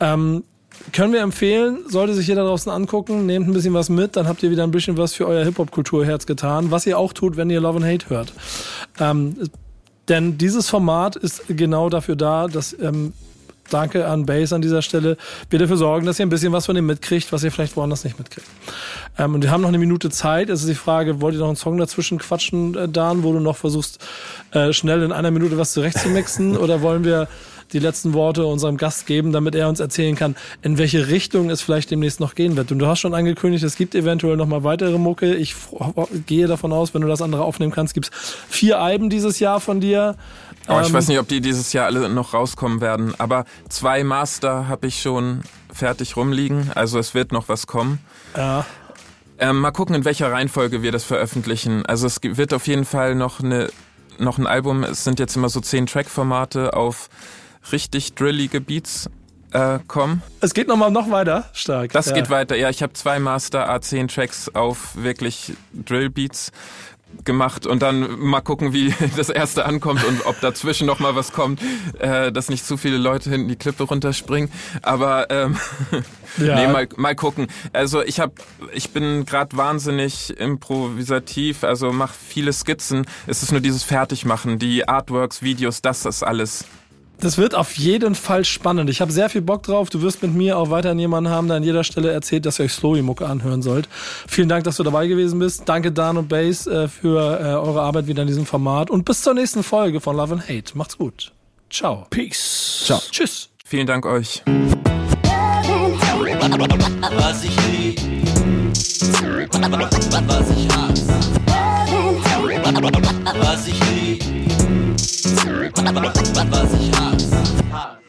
Ähm, können wir empfehlen, sollte sich jeder draußen angucken, nehmt ein bisschen was mit, dann habt ihr wieder ein bisschen was für euer Hip-Hop-Kulturherz getan, was ihr auch tut, wenn ihr Love and Hate hört. Ähm, denn dieses Format ist genau dafür da, dass ähm, Danke an Base an dieser Stelle. Wir dafür sorgen, dass ihr ein bisschen was von dem mitkriegt, was ihr vielleicht woanders nicht mitkriegt. Ähm, und wir haben noch eine Minute Zeit. Es ist die Frage, wollt ihr noch einen Song dazwischen quatschen, äh, Dan, wo du noch versuchst, äh, schnell in einer Minute was zurechtzumixen? [laughs] oder wollen wir die letzten Worte unserem Gast geben, damit er uns erzählen kann, in welche Richtung es vielleicht demnächst noch gehen wird. Und du hast schon angekündigt, es gibt eventuell noch mal weitere Mucke. Ich gehe davon aus, wenn du das andere aufnehmen kannst, gibt es vier Alben dieses Jahr von dir. Oh, ich ähm, weiß nicht, ob die dieses Jahr alle noch rauskommen werden, aber zwei Master habe ich schon fertig rumliegen, also es wird noch was kommen. Ja. Ähm, mal gucken, in welcher Reihenfolge wir das veröffentlichen. Also es wird auf jeden Fall noch eine noch ein Album. Es sind jetzt immer so zehn Track-Formate auf richtig drillige Beats äh, kommen. Es geht nochmal noch weiter, stark. Das ja. geht weiter, ja. Ich habe zwei Master A10 Tracks auf wirklich Drill Beats gemacht und dann mal gucken, wie [laughs] das erste ankommt und ob dazwischen noch mal was kommt, äh, dass nicht zu viele Leute hinten die Klippe runterspringen. Aber ähm, [laughs] ja. nee, mal, mal gucken. Also ich habe, ich bin gerade wahnsinnig improvisativ, also mache viele Skizzen. Es ist nur dieses Fertigmachen, die Artworks, Videos, das ist alles das wird auf jeden Fall spannend. Ich habe sehr viel Bock drauf. Du wirst mit mir auch weiterhin jemanden haben, der an jeder Stelle erzählt, dass ihr euch Slowy-Mucke anhören sollt. Vielen Dank, dass du dabei gewesen bist. Danke Dan und Base äh, für äh, eure Arbeit wieder in diesem Format. Und bis zur nächsten Folge von Love and Hate. Macht's gut. Ciao. Peace. Ciao. Tschüss. Vielen Dank euch. Was ich lieb, was ich hasse, was ich lieb. Was ich hasse.